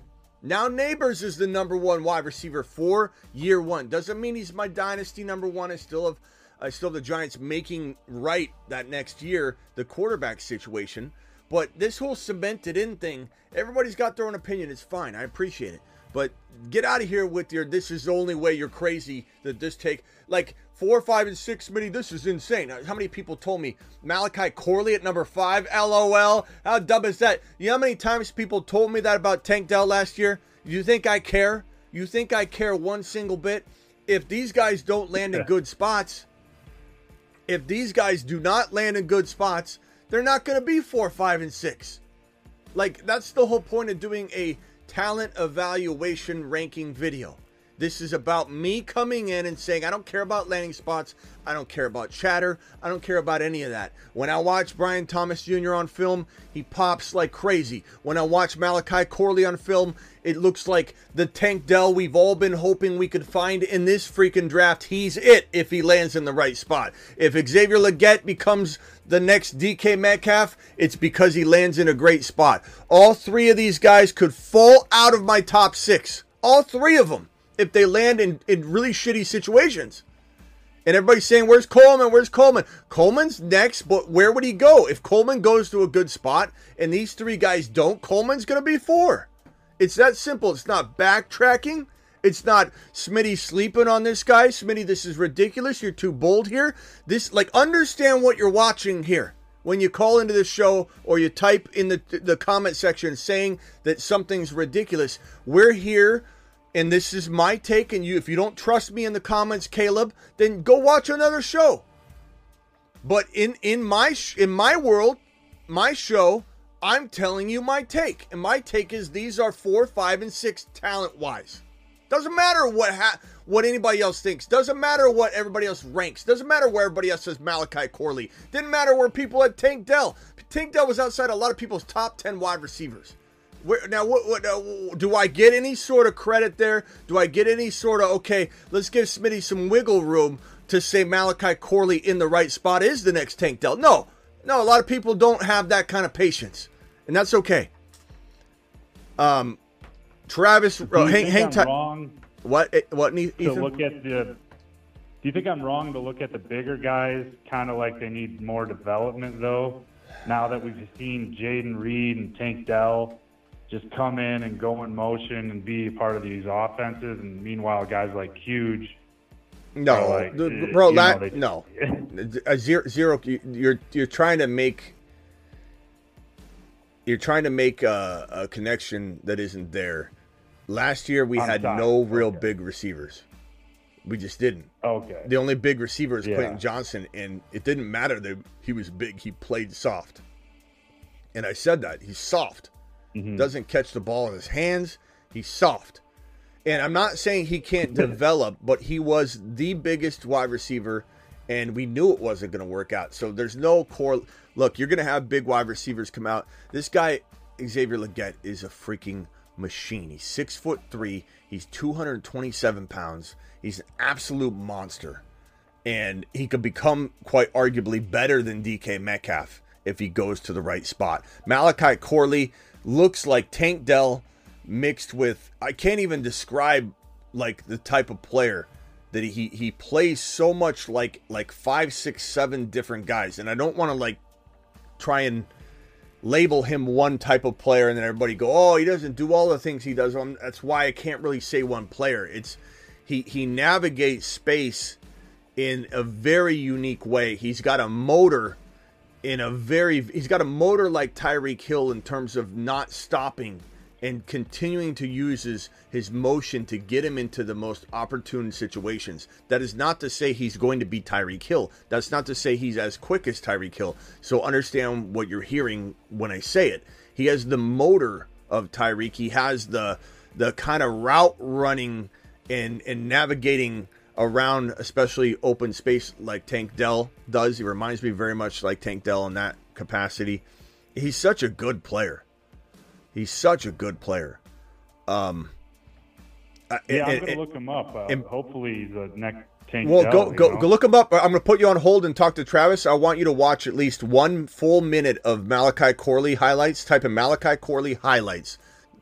D: Now Nabers is the number one wide receiver for year one. Doesn't mean he's my dynasty number one. I still have I still have the Giants making right that next year the quarterback situation. But this whole cemented in thing, everybody's got their own opinion. It's fine. I appreciate it. But get out of here with your this is the only way you're crazy that this take like four, five, and six many. This is insane. How many people told me Malachi Corley at number five? LOL. How dumb is that? You know how many times people told me that about Tank Dell last year? You think I care? You think I care one single bit? If these guys don't land in good spots, if these guys do not land in good spots, they're not going to be four, five, and six. Like, that's the whole point of doing a talent evaluation ranking video. This is about me coming in and saying, I don't care about landing spots. I don't care about chatter. I don't care about any of that. When I watch Brian Thomas Jr. on film, he pops like crazy. When I watch Malachi Corley on film, it looks like the Tank Dell we've all been hoping we could find in this freaking draft. He's it if he lands in the right spot. If Xavier Legette becomes the next DK Metcalf, it's because he lands in a great spot. All three of these guys could fall out of my top six. All three of them if they land in, in really shitty situations. And everybody's saying, Where's Coleman? Where's Coleman? Coleman's next, but where would he go? If Coleman goes to a good spot and these three guys don't, Coleman's going to be four. It's that simple. It's not backtracking. It's not Smitty sleeping on this guy. Smitty, this is ridiculous. You're too bold here. This, like, understand what you're watching here. when you call into the show or you type in the the comment section saying that something's ridiculous. We're here and this is my take and you if you don't trust me in the comments, Caleb, then go watch another show. But in in my sh- in my world, my show, I'm telling you my take. And my take is these are 4, 5 and 6 talent-wise. Doesn't matter what ha- what anybody else thinks. Doesn't matter what everybody else ranks. Doesn't matter where everybody else says Malachi Corley. Didn't matter where people had Tank Dell. Tank Dell was outside a lot of people's top 10 wide receivers. Where, now, what, what uh, do I get any sort of credit there? Do I get any sort of okay? Let's give Smitty some wiggle room to say Malachi Corley in the right spot is the next Tank Dell. No, no. A lot of people don't have that kind of patience, and that's okay. Um, Travis,
F: Do you
D: hang,
F: think
D: hang
F: I'm
D: tight.
F: wrong
D: What? eh, What? Ethan?
F: to look at the? Do you think I'm wrong to look at the bigger guys kind of like they need more development though? Now that we've seen Jayden Reed and Tank Dell just come in and go in motion and be a part of these offenses, and meanwhile guys like Huge.
D: No,
F: like,
D: the-
F: eh,
D: bro, that,
F: they-
D: no. A zero, zero. you- You're you're trying to make. You're trying to make a, a connection that isn't there. Last year we
F: I'm
D: had
F: sorry.
D: no real
F: Okay.
D: big receivers. We just didn't.
F: Okay.
D: The only big receiver is
F: Yeah.
D: Quentin Johnston, and it didn't matter that he was big. He played soft, and I said that he's soft.
F: Mm-hmm.
D: Doesn't catch the ball in his hands. He's soft, and I'm not saying he can't develop, but he was the biggest wide receiver, and we knew it wasn't going to work out. So there's no core. Look, you're going to have big wide receivers come out. This guy Xavier Legette is a freaking machine. He's six foot three. He's 227 pounds. He's an absolute monster. And he could become quite arguably better than DK Metcalf if he goes to the right spot. Malachi Corley looks like Tank Dell mixed with I can't even describe like the type of player that he he plays so much like like five, six, seven different guys. And I don't want to like try and label him one type of player and then everybody go, "Oh, he doesn't do all the things he does." Um, That's why I can't really say one player. It's he he navigates space in a very unique way. He's got a motor in a very he's got a motor like Tyreek Hill in terms of not stopping and continuing to use his, his motion to get him into the most opportune situations. That is not to say he's going to be Tyreek Hill. That's not to say he's as quick as Tyreek Hill. So understand what you're hearing when I say it. He has the motor of Tyreek. He has the the kind of route running and and navigating around especially open space like Tank Dell does. He reminds me very much like Tank Dell in that capacity. He's such a good player. He's such a good player. Um, uh,
F: Yeah, I'm gonna
D: and-
F: look him up. Uh,
D: and-
F: hopefully, the next Tank
D: well,
F: Dell,
D: go go
F: know?
D: go look him up. I'm gonna put you on hold and talk to Travis. I want you to watch at least one full minute of Malachi Corley highlights. Type in Malachi Corley highlights.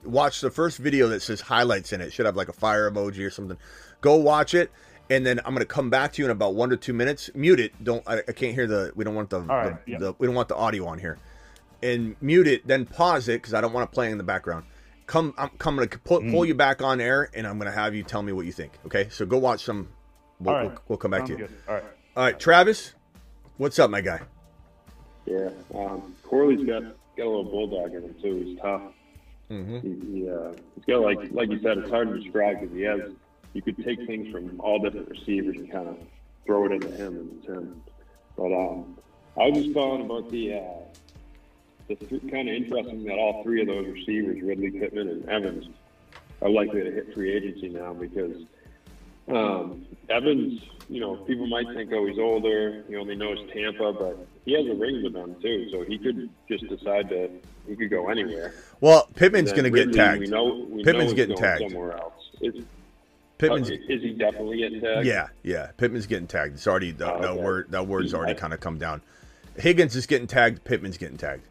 D: Watch the first video that says highlights in it. Should have like a fire emoji or something. Go watch it, and then I'm gonna come back to you in about one to two minutes. Mute it. Don't I, I can't hear the. We don't want the,
F: right,
D: the,
F: yeah.
D: the we don't want the audio on here. And mute it. Then pause it because I don't want it playing in the background. Come, I'm, I'm gonna pull,
F: Mm.
D: pull you back on air, and I'm gonna have you tell me what you think. Okay, so go watch some. We'll,
F: All right.
D: we'll, we'll come back
F: Sounds
D: to you.
F: good. All right.
D: All right, Travis, what's up, my guy?
G: Yeah, um, Corley's got got a little bulldog in him too. He's tough.
D: Mm-hmm.
G: He, he, uh, he's got like like you said, it's hard to describe because he has. You could take things from all different receivers and kind of throw it into him, and it's him. But um, I was just calling about the. Uh, the th- kind of interesting that all three of those receivers, Ridley, Pittman, and Evans, are likely to hit free agency now because um, Evans, you know, people might think, oh, he's older, he only knows Tampa, but he has a ring with them too, so he could just decide that he could go anywhere.
D: Well, Pittman's going to get tagged.
G: We know, we
D: Pittman's getting tagged.
G: somewhere else. Is,
D: Pittman's,
G: uh, is he definitely getting tagged?
D: yeah, yeah. Pittman's getting tagged. It's already the,
G: Oh,
D: the
G: okay.
D: word. That word's already kind of come down. Higgins is getting tagged. Pittman's getting tagged.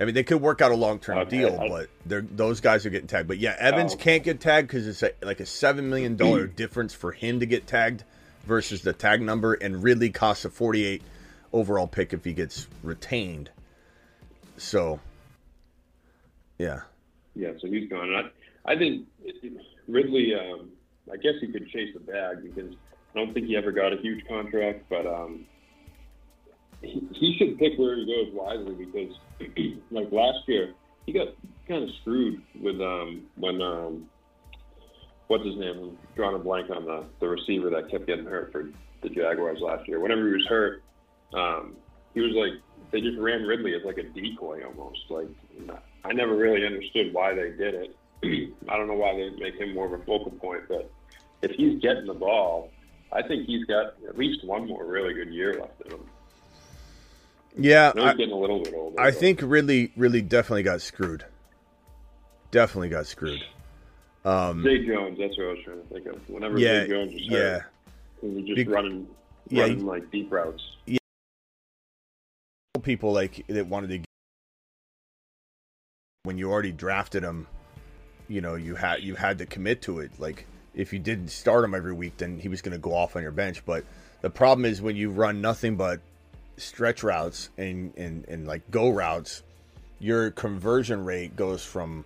D: I mean, they could work out a long term
G: Okay,
D: deal,
G: I-
D: but they're those guys are getting tagged. But yeah, Evans
G: Oh, okay.
D: can't get tagged because it's a, like a seven million dollar difference for him to get tagged versus the tag number, and Ridley costs a forty eight overall pick if he gets retained. So, yeah.
G: Yeah, so he's gone. I, I think Ridley. Um, I guess he could chase the bag because I don't think he ever got a huge contract. But um, he, he should pick where he goes wisely because, like last year, he got kind of screwed with um, when um, what's his name? I'm drawing a blank on the the receiver that kept getting hurt for the Jaguars last year. Whenever he was hurt, um, he was like they just ran Ridley as like a decoy almost. Like I never really understood why they did it. I don't know why they make him more of a focal point, but if he's getting the ball, I think he's got at least one more really good year left in him.
D: Yeah,
G: I getting a little bit older.
D: I think Ridley really definitely got screwed. Definitely got screwed. Um,
G: Zay Jones. That's what I was trying to think of. Whenever
D: yeah,
G: Zay Jones was
D: yeah,
G: hurt, he was just
D: Be-
G: running,
D: yeah,
G: running like deep routes.
D: Yeah, people like that wanted to. Get, When you already drafted him, you know you had you had to commit to it. Like if you didn't start him every week, then he was going to go off on your bench. But the problem is when you run nothing but stretch routes and and and like go routes, your conversion rate goes from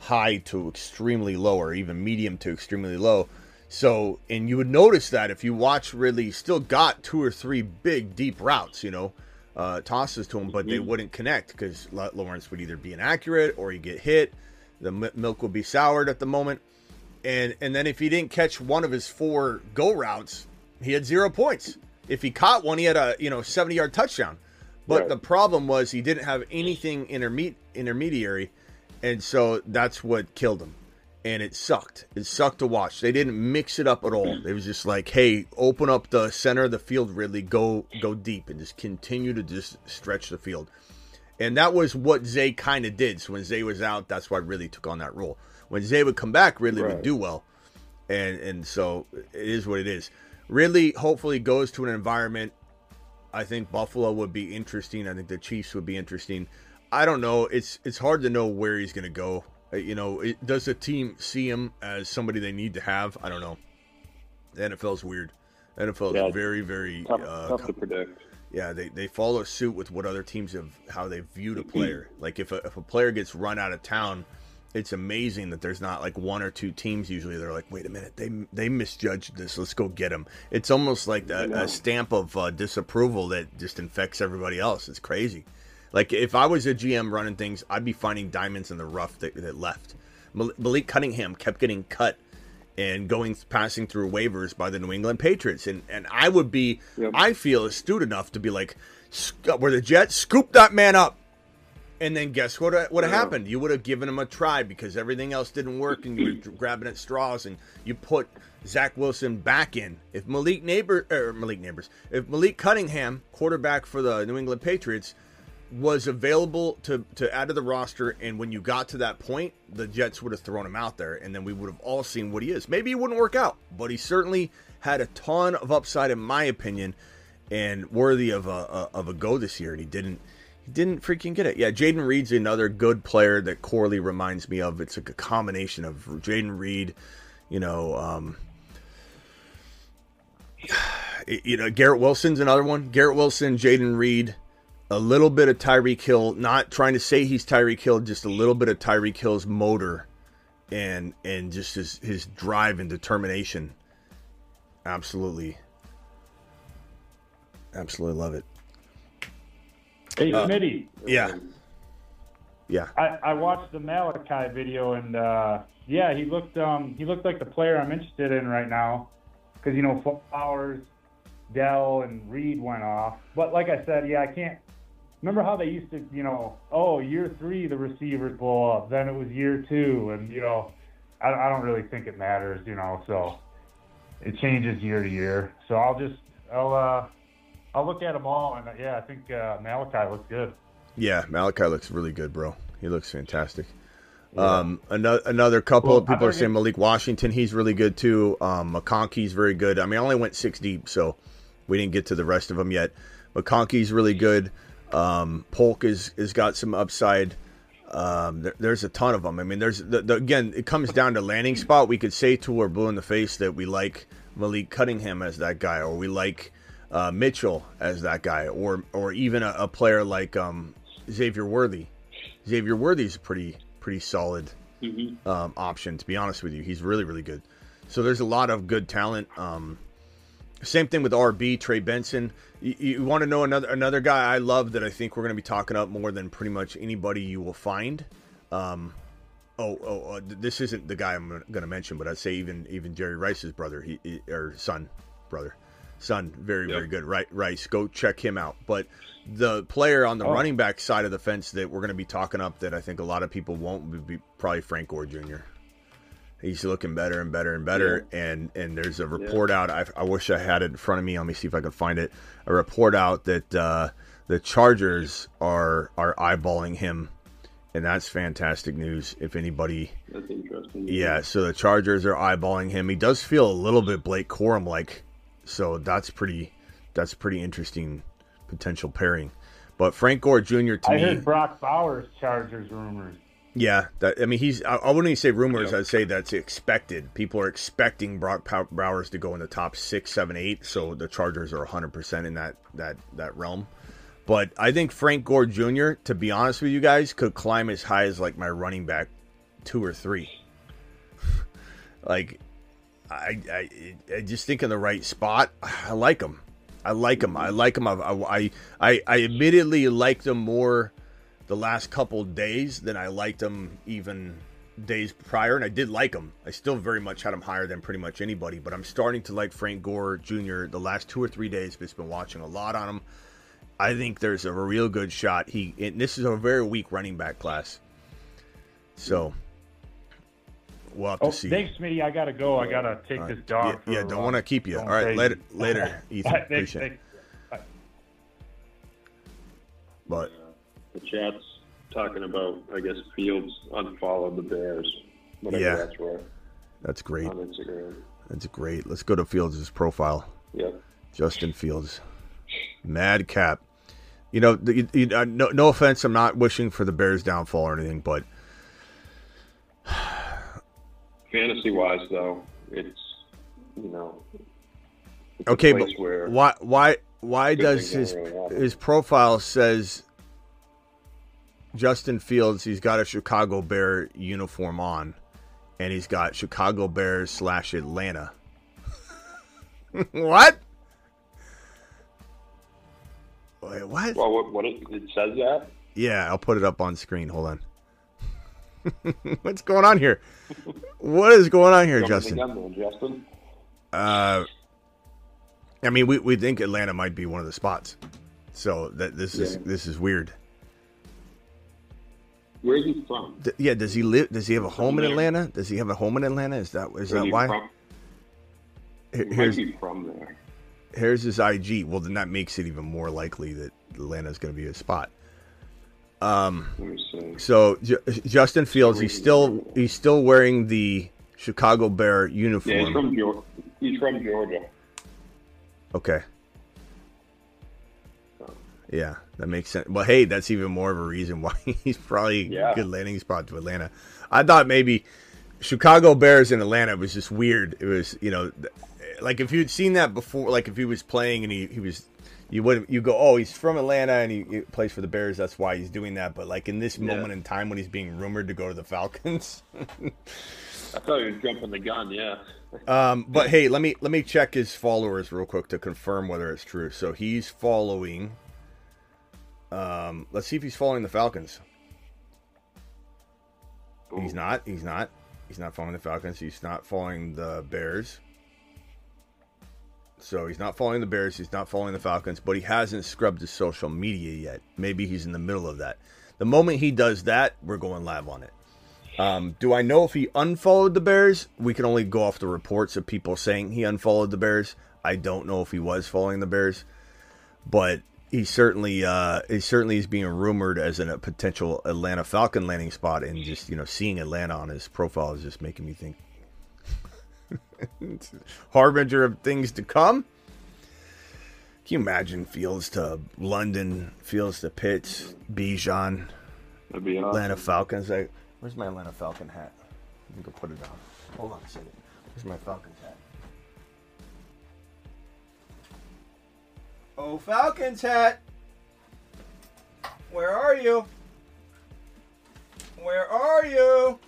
D: high to extremely low, or even medium to extremely low. So, and you would notice that if you watch Ridley, still got two or three big deep routes, you know, uh, tosses to him, but they wouldn't connect because Lawrence would either be inaccurate or he'd get hit. The mi- milk would be soured at the moment, and and then if he didn't catch one of his four go routes, he had zero points. If he caught one, he had a you know seventy yard touchdown. But
G: Right.
D: the problem was he didn't have anything interme- intermediary, and so that's what killed him. And it sucked. It sucked to watch. They didn't mix it up at all. It was just like, hey, open up the center of the field, Ridley. Go go deep and just continue to just stretch the field. And that was what Zay kind of did. So when Zay was out, that's why Ridley took on that role. When Zay would come back, Ridley would do well. And and so it is what it is. Ridley hopefully goes to an environment. I think Buffalo would be interesting. I think the Chiefs would be interesting. I don't know. It's it's hard to know where he's going to go. Uh, You know, it, does the team see him as somebody they need to have? I don't know. The NFL's weird. The NFL is
G: Yeah.
D: very, very
G: Tough,
D: uh,
G: tough to predict.
D: yeah, they, they follow suit with what other teams have how they viewed a player. like if a, if a player gets run out of town, it's amazing that there's not like one or two teams usually they're like, wait a minute, they they misjudged this. Let's go get them It's almost like a, a stamp of uh, disapproval that just infects everybody else. It's crazy. Like if I was a GM running things, I'd be finding diamonds in the rough that, that left. Mal- Malik Cunningham kept getting cut and going passing through waivers by the New England Patriots, and and I would be,
G: Yep.
D: I feel astute enough to be like, "Sc- were the Jets scoop that man up, and then guess what uh, would have happened? You would have given him a try because everything else didn't work, and you were grabbing at straws, and you put Zach Wilson back in. If Malik Neighbor or Malik Nabers, if Malik Cunningham, quarterback for the New England Patriots, was available to to add to the roster, and when you got to that point, the Jets would have thrown him out there, and then we would have all seen what he is. Maybe he wouldn't work out, but he certainly had a ton of upside, in my opinion, and worthy of a, a of a go this year. And he didn't didn't freaking get it. Yeah, Jayden Reed's another good player that Corley reminds me of. It's like a combination of Jayden Reed, you know. Um, you know, Garrett Wilson's another one. Garrett Wilson, Jayden Reed, a little bit of Tyreek Hill. Not trying to say he's Tyreek Hill, just a little bit of Tyreek Hill's motor, and and just his his drive and determination. Absolutely, absolutely love it.
F: Hey, Smitty,
D: Yeah, yeah,
F: I, I watched the Malachi video, and uh, yeah, he looked um, he looked like the player I'm interested in right now, because you know Flowers, Dell, and Reed went off. But like I said, yeah, I can't remember how they used to, you know, oh year three the receivers blow up, then it was year two, and you know, I, I don't really think it matters, you know, so it changes year to year. So I'll just I'll uh, I'll look at them all, and uh, yeah, I think uh, Malachi looks good.
D: yeah. Malachi looks really good, bro. He looks fantastic. Um, another another couple
F: Well,
D: of people are saying Malik Washington. He's really good too. Um, McConkey's very good. I mean, I only went six deep, so we didn't get to the rest of them yet. McConkey's really good. Um, Polk is is got some upside. Um, there, there's a ton of them. I mean, there's the, the, again, it comes down to landing spot. We could say to our blue in the face that we like Malik Cunningham as that guy, or we like uh, Mitchell as that guy, or or even a, a player like um, Xavier Worthy. Xavier Worthy's a pretty pretty solid um, option. To be honest with you, he's really really good. So there's a lot of good talent. Um, Same thing with RB Trey Benson. You, you want to know another another guy I love that I think we're going to be talking up more than pretty much anybody you will find. Um, oh, oh, uh, this isn't the guy I'm going to mention, but I'd say even even Jerry Rice's brother, he, he or son, brother, son, very
G: Yep.
D: very good. Right, Rice, go check him out. But the player on the
F: Oh.
D: running back side of the fence that we're going to be talking up that I think a lot of people won't would be probably Frank Gore Jr. He's looking better and better and better, and and there's a report out. I, I wish I had it in front of me. Let me see if I can find it. A report out that uh, the Chargers are are eyeballing him, and that's fantastic news. If anybody
G: That's interesting.
D: yeah, so the Chargers are eyeballing him. He does feel a little bit Blake Corum like, so that's pretty that's pretty interesting potential pairing. But Frank Gore Jr. to
F: I
D: me,
F: heard Brock Bowers Chargers rumors.
D: yeah, that I mean he's I, I wouldn't even say rumors.
G: Yeah.
D: I'd say that's expected. People are expecting Brock Pow- Bowers to go in the top six, seven, eight. So the Chargers are 100 percent in that that that realm. But I think Frank Gore Jr. To be honest with you guys, could climb as high as like my running back two or three. like I, I I just think in the right spot. I like him. I like him. I mm-hmm. like him. I I I, I admittedly liked him more the last couple days than I liked him even days prior, and I did like him. I still very much had him higher than pretty much anybody, but I'm starting to like Frank Gore Jr. the last two or three days. I've just been watching a lot on him. I think there's a real good shot. He and this is a very weak running back class, so we'll have to
F: Oh,
D: see.
F: thanks, Smitty. I gotta go. I gotta take
D: All
F: this dog.
D: Yeah, yeah don't want to keep you.
F: Going
D: All right,
F: crazy.
D: later, later, Ethan.
F: Thanks,
D: Appreciate it.
F: thanks. Bye.
D: But
G: The chat's talking about, I guess, Fields unfollowed the Bears.
D: Yeah.
G: that's worth
D: that's great.
G: on Instagram.
D: That's great. Let's go to Fields' profile.
G: Yep.
D: Justin Fields, madcap. You know, the, you, uh, no, no offense. I'm not wishing for the Bears' downfall or anything, but
G: Fantasy wise, though, it's you know. it's
D: okay. But why, why, why does his
G: really
D: his profile says Justin Fields? He's got a Chicago Bear uniform on, and he's got Chicago Bears slash Atlanta. what? Wait, what?
G: Well, what, what it, it says that
D: Yeah, I'll put it up on screen. Hold on. What's going on here? What is going on here, Justin?
G: Justin.
D: Uh, I mean, we, we think Atlanta might be one of the spots. So that this is
G: Yeah.
D: this is weird.
G: Where's he from?
D: D- yeah, does he live? Does he have a home in
G: there.
D: Atlanta? Does he have a home in Atlanta? Is that is
G: Where's
D: that why?
G: From?
D: Here-
G: He
D: Here's
G: be from there.
D: here's his IG. Well, then that makes it even more likely that Atlanta's going to be a spot. Um,
G: Let me see.
D: So J- Justin Fields, he's still he's still wearing the Chicago Bear uniform.
G: Yeah, he's from Georgia. He's from Georgia.
D: Okay. Yeah, that makes sense. Well, hey, that's even more of a reason why he's probably
G: Yeah.
D: a good landing spot to Atlanta. I thought maybe Chicago Bears in Atlanta was just weird. It was, you know, like if you'd seen that before, like if he was playing and he, he was, you would you go, oh, he's from Atlanta and he, he plays for the Bears. That's why he's doing that. But like in this
G: Yeah.
D: moment in time when he's being rumored to go to the Falcons,
G: I thought he was jumping the gun. Yeah.
D: Um, but hey, let me let me check his followers real quick to confirm whether it's true. So he's following. Um, let's see if he's following the Falcons. He's not. He's not. He's not following the Falcons. He's not following the Bears. So he's not following the Bears. He's not following the Falcons. But he hasn't scrubbed his social media yet. Maybe he's in the middle of that. The moment he does that, we're going live on it. Um, do I know if he unfollowed the Bears? We can only go off the reports of people saying he unfollowed the Bears. I don't know if he was following the Bears, but he certainly uh, he certainly is being rumored as a potential Atlanta Falcon landing spot, and just you know seeing Atlanta on his profile is just making me think harbinger of things to come. Can you imagine Fields to London, Fields to Pitts, Bijan,
G: That'd be awesome.
D: Atlanta Falcons. I, where's my Atlanta Falcon hat? I think I'll put it on. Hold on a second. Where's my Falcons hat? Oh, Falcons hat. Where are you? Where are you?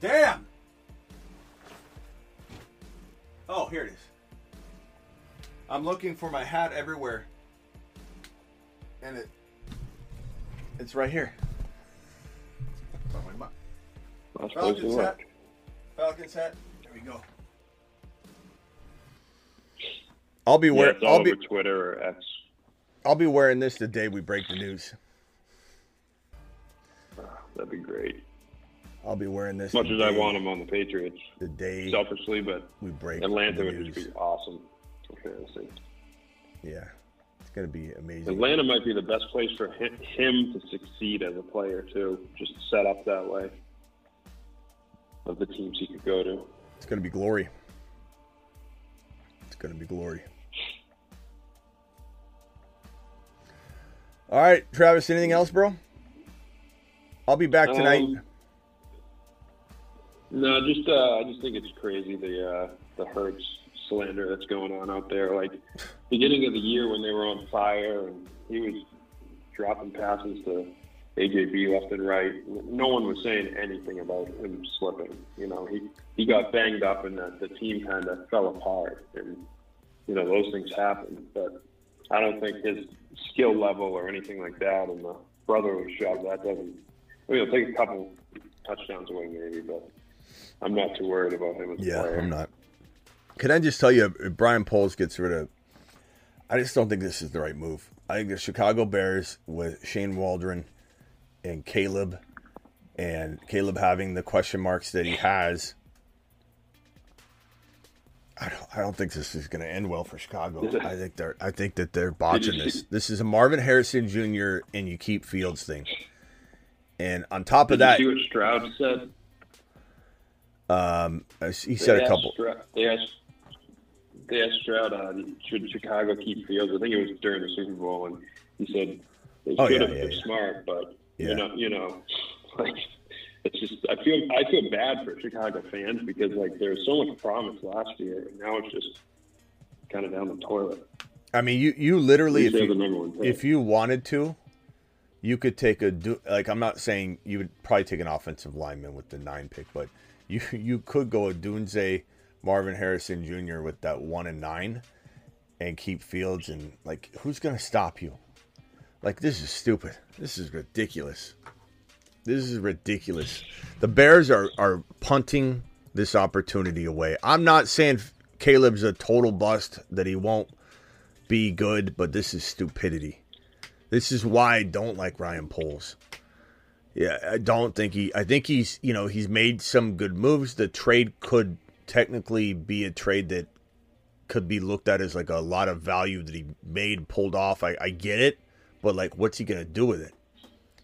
D: Damn. Oh, here it is. I'm looking for my hat everywhere. And it it's right here. My
G: That's supposed to
D: Falcons
G: work.
D: hat. Falcons hat. There we go. I'll be
G: Yeah,
D: wearing
G: it's all
D: I'll be
G: over Twitter or X.
D: I'll be wearing this the day we break the news.
G: Ah, that'd be great.
D: I'll be wearing this
G: As much as I want him on the Patriots,
D: the day
G: selfishly, but
D: we break
G: Atlanta would just be awesome for fantasy.
D: Yeah. It's gonna be amazing.
G: Atlanta might be the best place for him to succeed as a player too, just set up that way. Of the teams he could go to.
D: It's gonna be glory. It's gonna be glory. All right, Travis. Anything else, bro? I'll be back tonight.
G: Um, No, just uh, I just think it's crazy the uh, the Hurts slander that's going on out there. Like beginning of the year when they were on fire and he was dropping passes to AJB left and right. No one was saying anything about him slipping. You know, he he got banged up and the, the team kind of fell apart, and you know those things happen. But I don't think his skill level or anything like that, and the brotherly shove that doesn't. I mean, it'll take a couple touchdowns away maybe, but I'm not too worried about him
D: Yeah,
G: player.
D: I'm not. Can I just tell you, if Ryan Poles gets rid of, I just don't think this is the right move. I think the Chicago Bears with Shane Waldron and Caleb, and Caleb having the question marks that he has. I don't, I don't think this is going to end well for Chicago. I think they're. I think that they're botching this. This is a Marvin Harrison Jr. and you keep Fields thing. And on top of
G: Did
D: that,
G: you see what Stroud said?
D: Um, he said a couple.
G: Stroud, they asked. They asked Stroud, uh, should Chicago keep Fields? I think it was during the Super Bowl, and he said they
D: Oh,
G: should
D: yeah,
G: have.
D: yeah,
G: They're
D: yeah.
G: smart, but you know, you know, like it's just. I feel. I feel bad for Chicago fans because like there was so much promise last year, and now it's just kind of down the toilet.
D: I mean, you you literally if you,
G: the number one
D: if you wanted to, you could take a like I'm not saying you would probably take an offensive lineman with the nine pick, but you you could go Odunze, Marvin Harrison Jr. with that one and nine, and keep Fields and like who's gonna stop you? Like this is stupid. This is ridiculous. This is ridiculous. The Bears are are punting this opportunity away. I'm not saying Caleb's a total bust that he won't be good, but this is stupidity. This is why I don't like Ryan Poles. Yeah, I don't think he. I think he's you know he's made some good moves. The trade could technically be a trade that could be looked at as like a lot of value that he made pulled off. I, I get it, but like, what's he gonna do with it?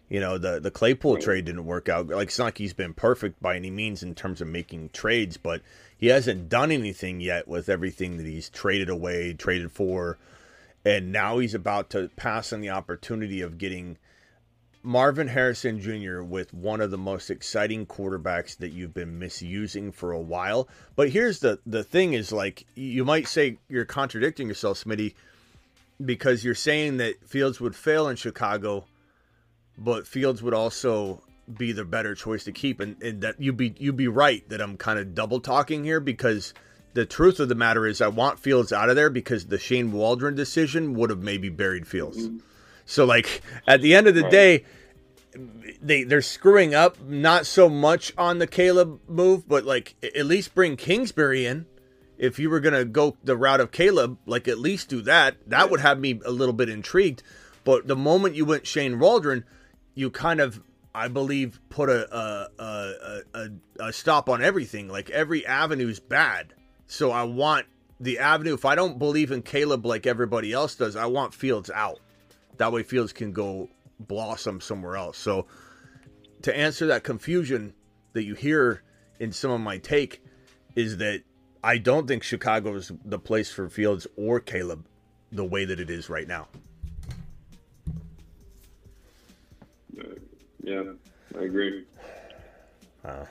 D: You know, the the Claypool trade didn't work out. Like, it's not like he's been perfect by any means in terms of making trades, but he hasn't done anything yet with everything that he's traded away, traded for, and now he's about to pass on the opportunity of getting Marvin Harrison Jr. with one of the most exciting quarterbacks that you've been misusing for a while. But here's the the thing: is like you might say you're contradicting yourself, Smitty, because you're saying that Fields would fail in Chicago, but Fields would also be the better choice to keep, and, and that you'd be you'd be right that I'm kind of double talking here because the truth of the matter is I want Fields out of there because the Shane Waldron decision would have maybe buried Fields. Mm-hmm. So like at the end of the day, they they're screwing up not so much on the Caleb move, but like at least bring Kingsbury in. If you were gonna go the route of Caleb, like at least do that. That would have me a little bit intrigued. But the moment you went Shane Waldron, you kind of, I believe, put a a, a, a, a stop on everything. Like every avenue's bad. So I want the avenue. If I don't believe in Caleb like everybody else does, I want Fields out. That way Fields can go blossom somewhere else. So to answer that confusion that you hear in some of my take is that I don't think Chicago is the place for Fields or Caleb the way that it is right now.
G: Yeah, I agree.
D: Uh,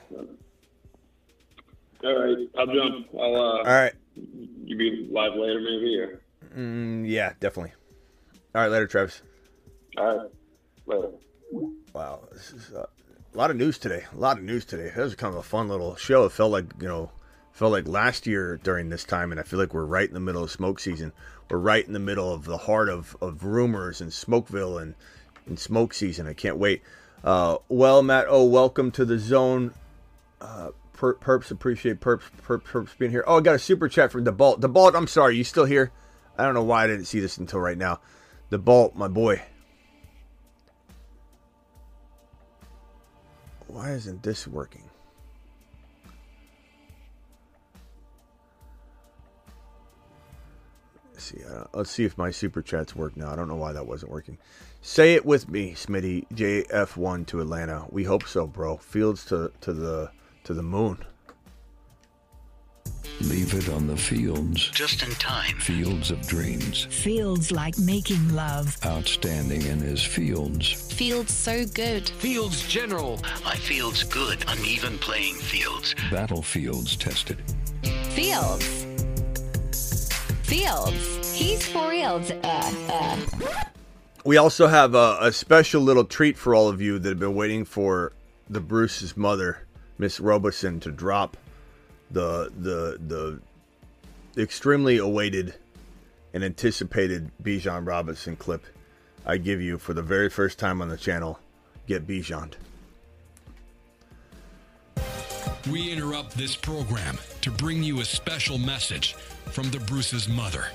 G: All right, I'll jump. I'll. Uh,
D: all right.
G: You be live later, maybe. Or
D: Mm, yeah, definitely. All right, later, Travis.
G: all right,
D: Wow, a lot of news today. A lot of news today. That was kind of a fun little show. It felt like you know, Felt like last year during this time, and I feel like we're right in the middle of smoke season. We're right in the middle of the heart of, of rumors and Smokeville and, and smoke season. I can't wait. Uh, well, Matt, oh, welcome to the zone. Uh, per, perps appreciate perps, perps, perps being here. Oh, I got a super chat from DeBalt. DeBalt, I'm sorry, you still here? I don't know why I didn't see this until right now. DeBalt, my boy. Why isn't this working? Let's see. Uh, let's see if my super chats work now. I don't know why that wasn't working. Say it with me, Smitty. JF1 to Atlanta. We hope so, bro. Fields to to the to the moon.
E: Leave it on the fields.
H: Just in time.
E: Fields of dreams.
I: Fields like making love.
E: Outstanding in his fields.
J: Fields so good.
H: Fields general. My fields good. Uneven playing fields.
E: Battlefields tested.
J: Fields. Fields. He's for reals. Uh, uh.
D: We also have a, a special little treat for all of you that have been waiting for the Bruce's mother, Miss Robeson, to drop the the the extremely awaited and anticipated Bijan Robinson clip I give you for the very first time on the channel. Get Bijan.
C: We interrupt this program to bring you a special message from the Bruce's mother.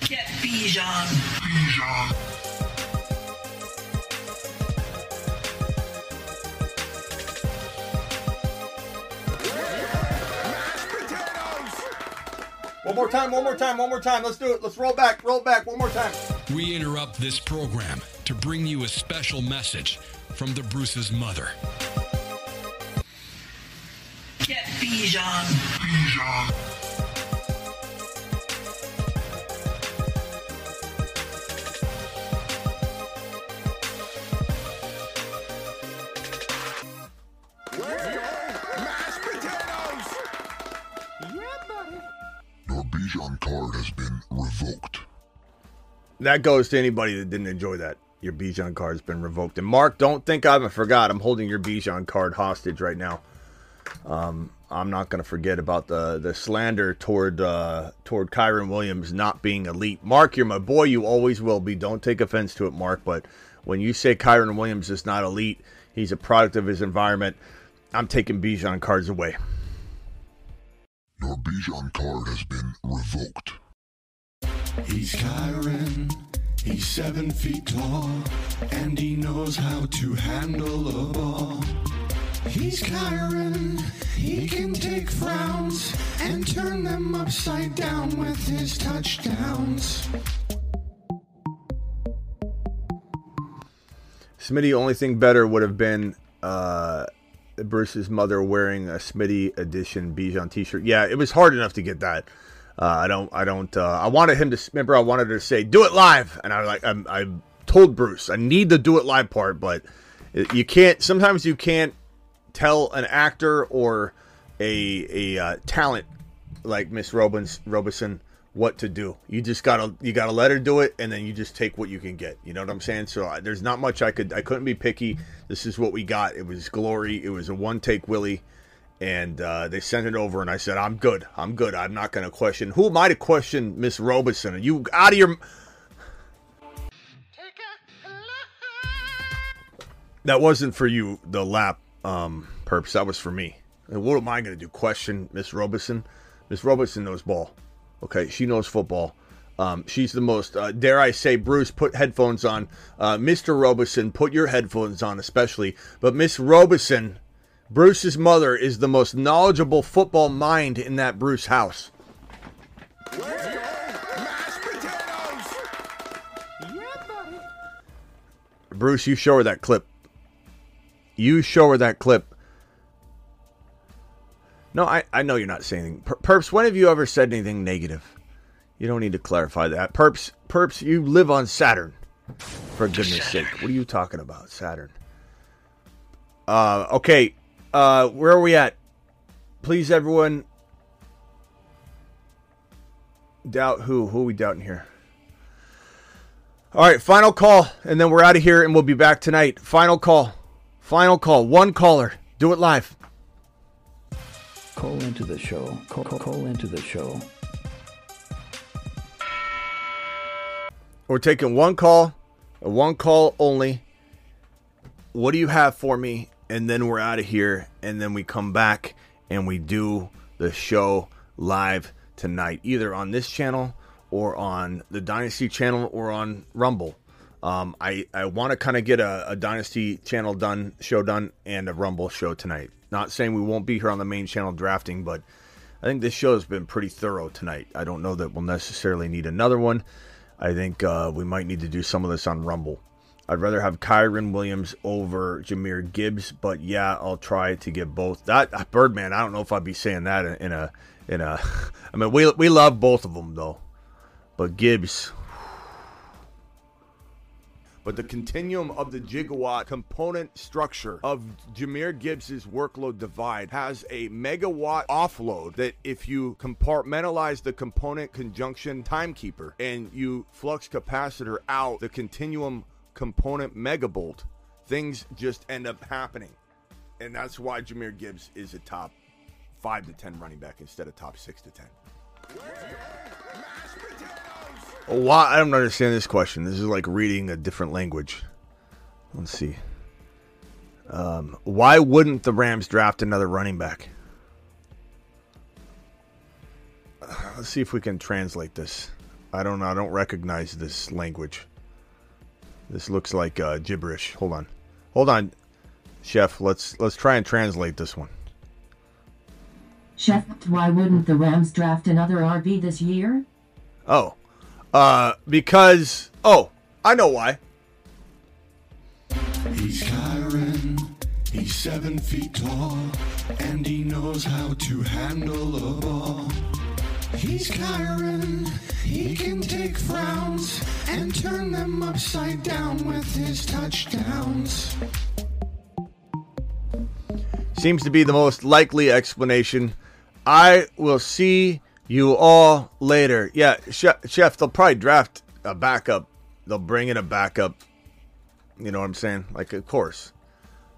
I: Get Bijan. Bijan.
D: One more time, one more time, one more time. Let's do it. Let's roll back, roll back, one more time.
C: We interrupt this program to bring you a special message from the Bruce's mother.
I: Get Bijan. Bijan.
A: Bijan card has been revoked.
D: That goes to anybody that didn't enjoy that. Your Bijan card has been revoked. And Mark, don't think I haven't forgot. I'm holding your Bijan card hostage right now. Um, I'm not going to forget about the the slander toward uh, toward Kyren Williams not being elite. Mark, you're my boy. You always will be. Don't take offense to it, Mark. But when you say Kyren Williams is not elite, he's a product of his environment. I'm taking Bijan cards away.
A: Your Bijan card has been revoked.
K: He's Kyren. He's seven feet tall, and he knows how to handle a ball. He's Kyren. He can take frowns and turn them upside down with his touchdowns.
D: Smitty, only thing better would have been uh, Bruce's mother wearing a Smitty edition Bijan T-shirt. Yeah, it was hard enough to get that. Uh, I don't. I don't. Uh, I wanted him to remember. I wanted her to say, "Do it live," and I like, I, I told Bruce, I need the "do it live" part, but you can't. Sometimes you can't tell an actor or a a uh, talent like Miss Robins Robeson what to do. You just gotta you gotta let her do it, and then you just take what you can get. You know what I'm saying? So I, there's not much I could I couldn't be picky. This is what we got. It was glory. It was a one take Willie, and uh, they sent it over, and I said I'm good. I'm good. I'm not gonna question. Who am I to question Miss Robeson? Are you out of your? That wasn't for you, the lap um, perps. That was for me. What am I going to do? Question Miss Robeson? Miss Robeson knows ball. Okay, she knows football. Um, she's the most, uh, dare I say, Bruce, put headphones on. Uh, Mr. Robeson, put your headphones on, especially. But Miss Robeson, Bruce's mother, is the most knowledgeable football mind in that Bruce house. Bruce, you show her that clip. You show her that clip. No, I, I know you're not saying anything. Per- Perps, when have you ever said anything negative? You don't need to clarify that. Perps, Perps, you live on Saturn. For goodness sake. What are you talking about, Saturn? Uh, okay. Uh, where are we at? Please, everyone. Doubt who? Who are we doubting here? All right, final call, and then we're out of here, and we'll be back tonight. Final call. Final call. One caller. Do it live.
E: Call into the show. Call, call, call into the show.
D: We're taking one call, one call only. What do you have for me? And then we're out of here. And then we come back and we do the show live tonight, either on this channel or on the Dynasty channel or on Rumble. Um, I, I want to kind of get a, a Dynasty channel done, show done, and a Rumble show tonight. Not saying we won't be here on the main channel drafting, but I think this show has been pretty thorough tonight. I don't know that we'll necessarily need another one. I think uh, we might need to do some of this on Rumble. I'd rather have Kyren Williams over Jahmyr Gibbs, but yeah, I'll try to get both. That uh, Birdman, I don't know if I'd be saying that in a in a. I mean, we we love both of them though, but Gibbs. But the continuum of the gigawatt component structure of Jahmyr Gibbs's workload divide has a megawatt offload that if you compartmentalize the component conjunction timekeeper and you flux capacitor out the continuum component megabolt, things just end up happening. And that's why Jahmyr Gibbs is a top five to ten running back instead of top six to ten. Why? I don't understand this question. This is like reading a different language. Let's see. Um, why wouldn't the Rams draft another running back? Let's see if we can translate this. I don't know. I don't recognize this language. This looks like uh, gibberish. Hold on, hold on, chef. Let's let's try and translate this one.
L: Chef, why wouldn't the Rams draft another RB this year?
D: Oh, uh, because oh, I know why.
K: He's Kyren, he's seven feet tall, and he knows how to handle a ball. He's Kyren, he can take frowns and turn them upside down with his touchdowns.
D: Seems to be the most likely explanation. I will see you all later. Yeah, chef, they'll probably draft a backup. They'll bring in a backup. You know what I'm saying? Like, of course.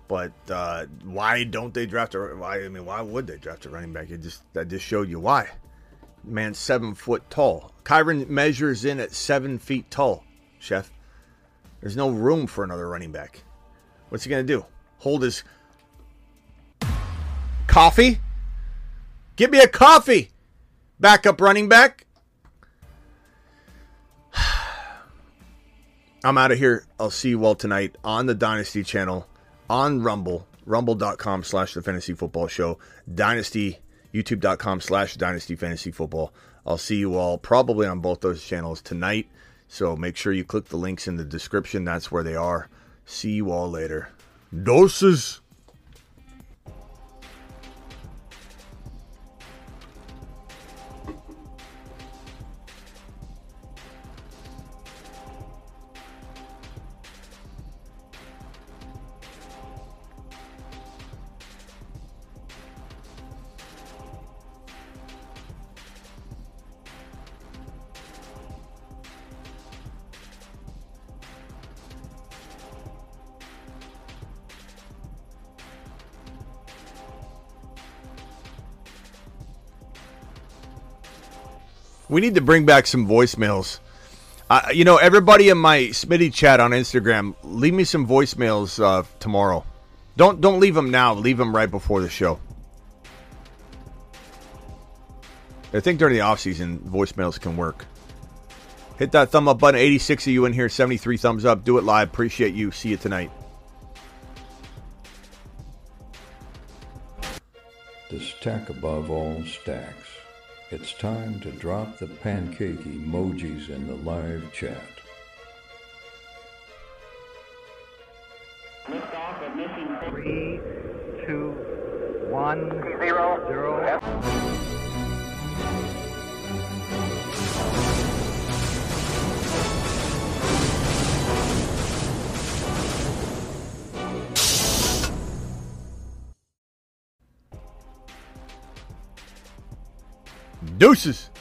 D: But uh, why don't they draft a? Why I mean, why would they draft a running back? It just that just showed you why. Man, seven foot tall. Kyren measures in at seven feet tall. Chef, there's no room for another running back. What's he gonna do? Hold his coffee? Give me a coffee. Backup running back. I'm out of here. I'll see you all tonight on the Dynasty channel, on Rumble, rumble.com slash the fantasy football show, Dynasty, youtube.com slash dynasty fantasy football. I'll see you all probably on both those channels tonight. So make sure you click the links in the description. That's where they are. See you all later. Doses. We need to bring back some voicemails. Uh, you know, everybody in my Smitty chat on Instagram, leave me some voicemails uh, tomorrow. Don't don't leave them now. Leave them right before the show. I think during the off season, voicemails can work. Hit that thumb up button. 86 of you in here, 73 thumbs up. Do it live. Appreciate you. See you tonight.
E: The stack above all stacks. It's time to drop the pancake emojis in the live chat.
M: Three, two, one, zero, zero.
D: Deuces.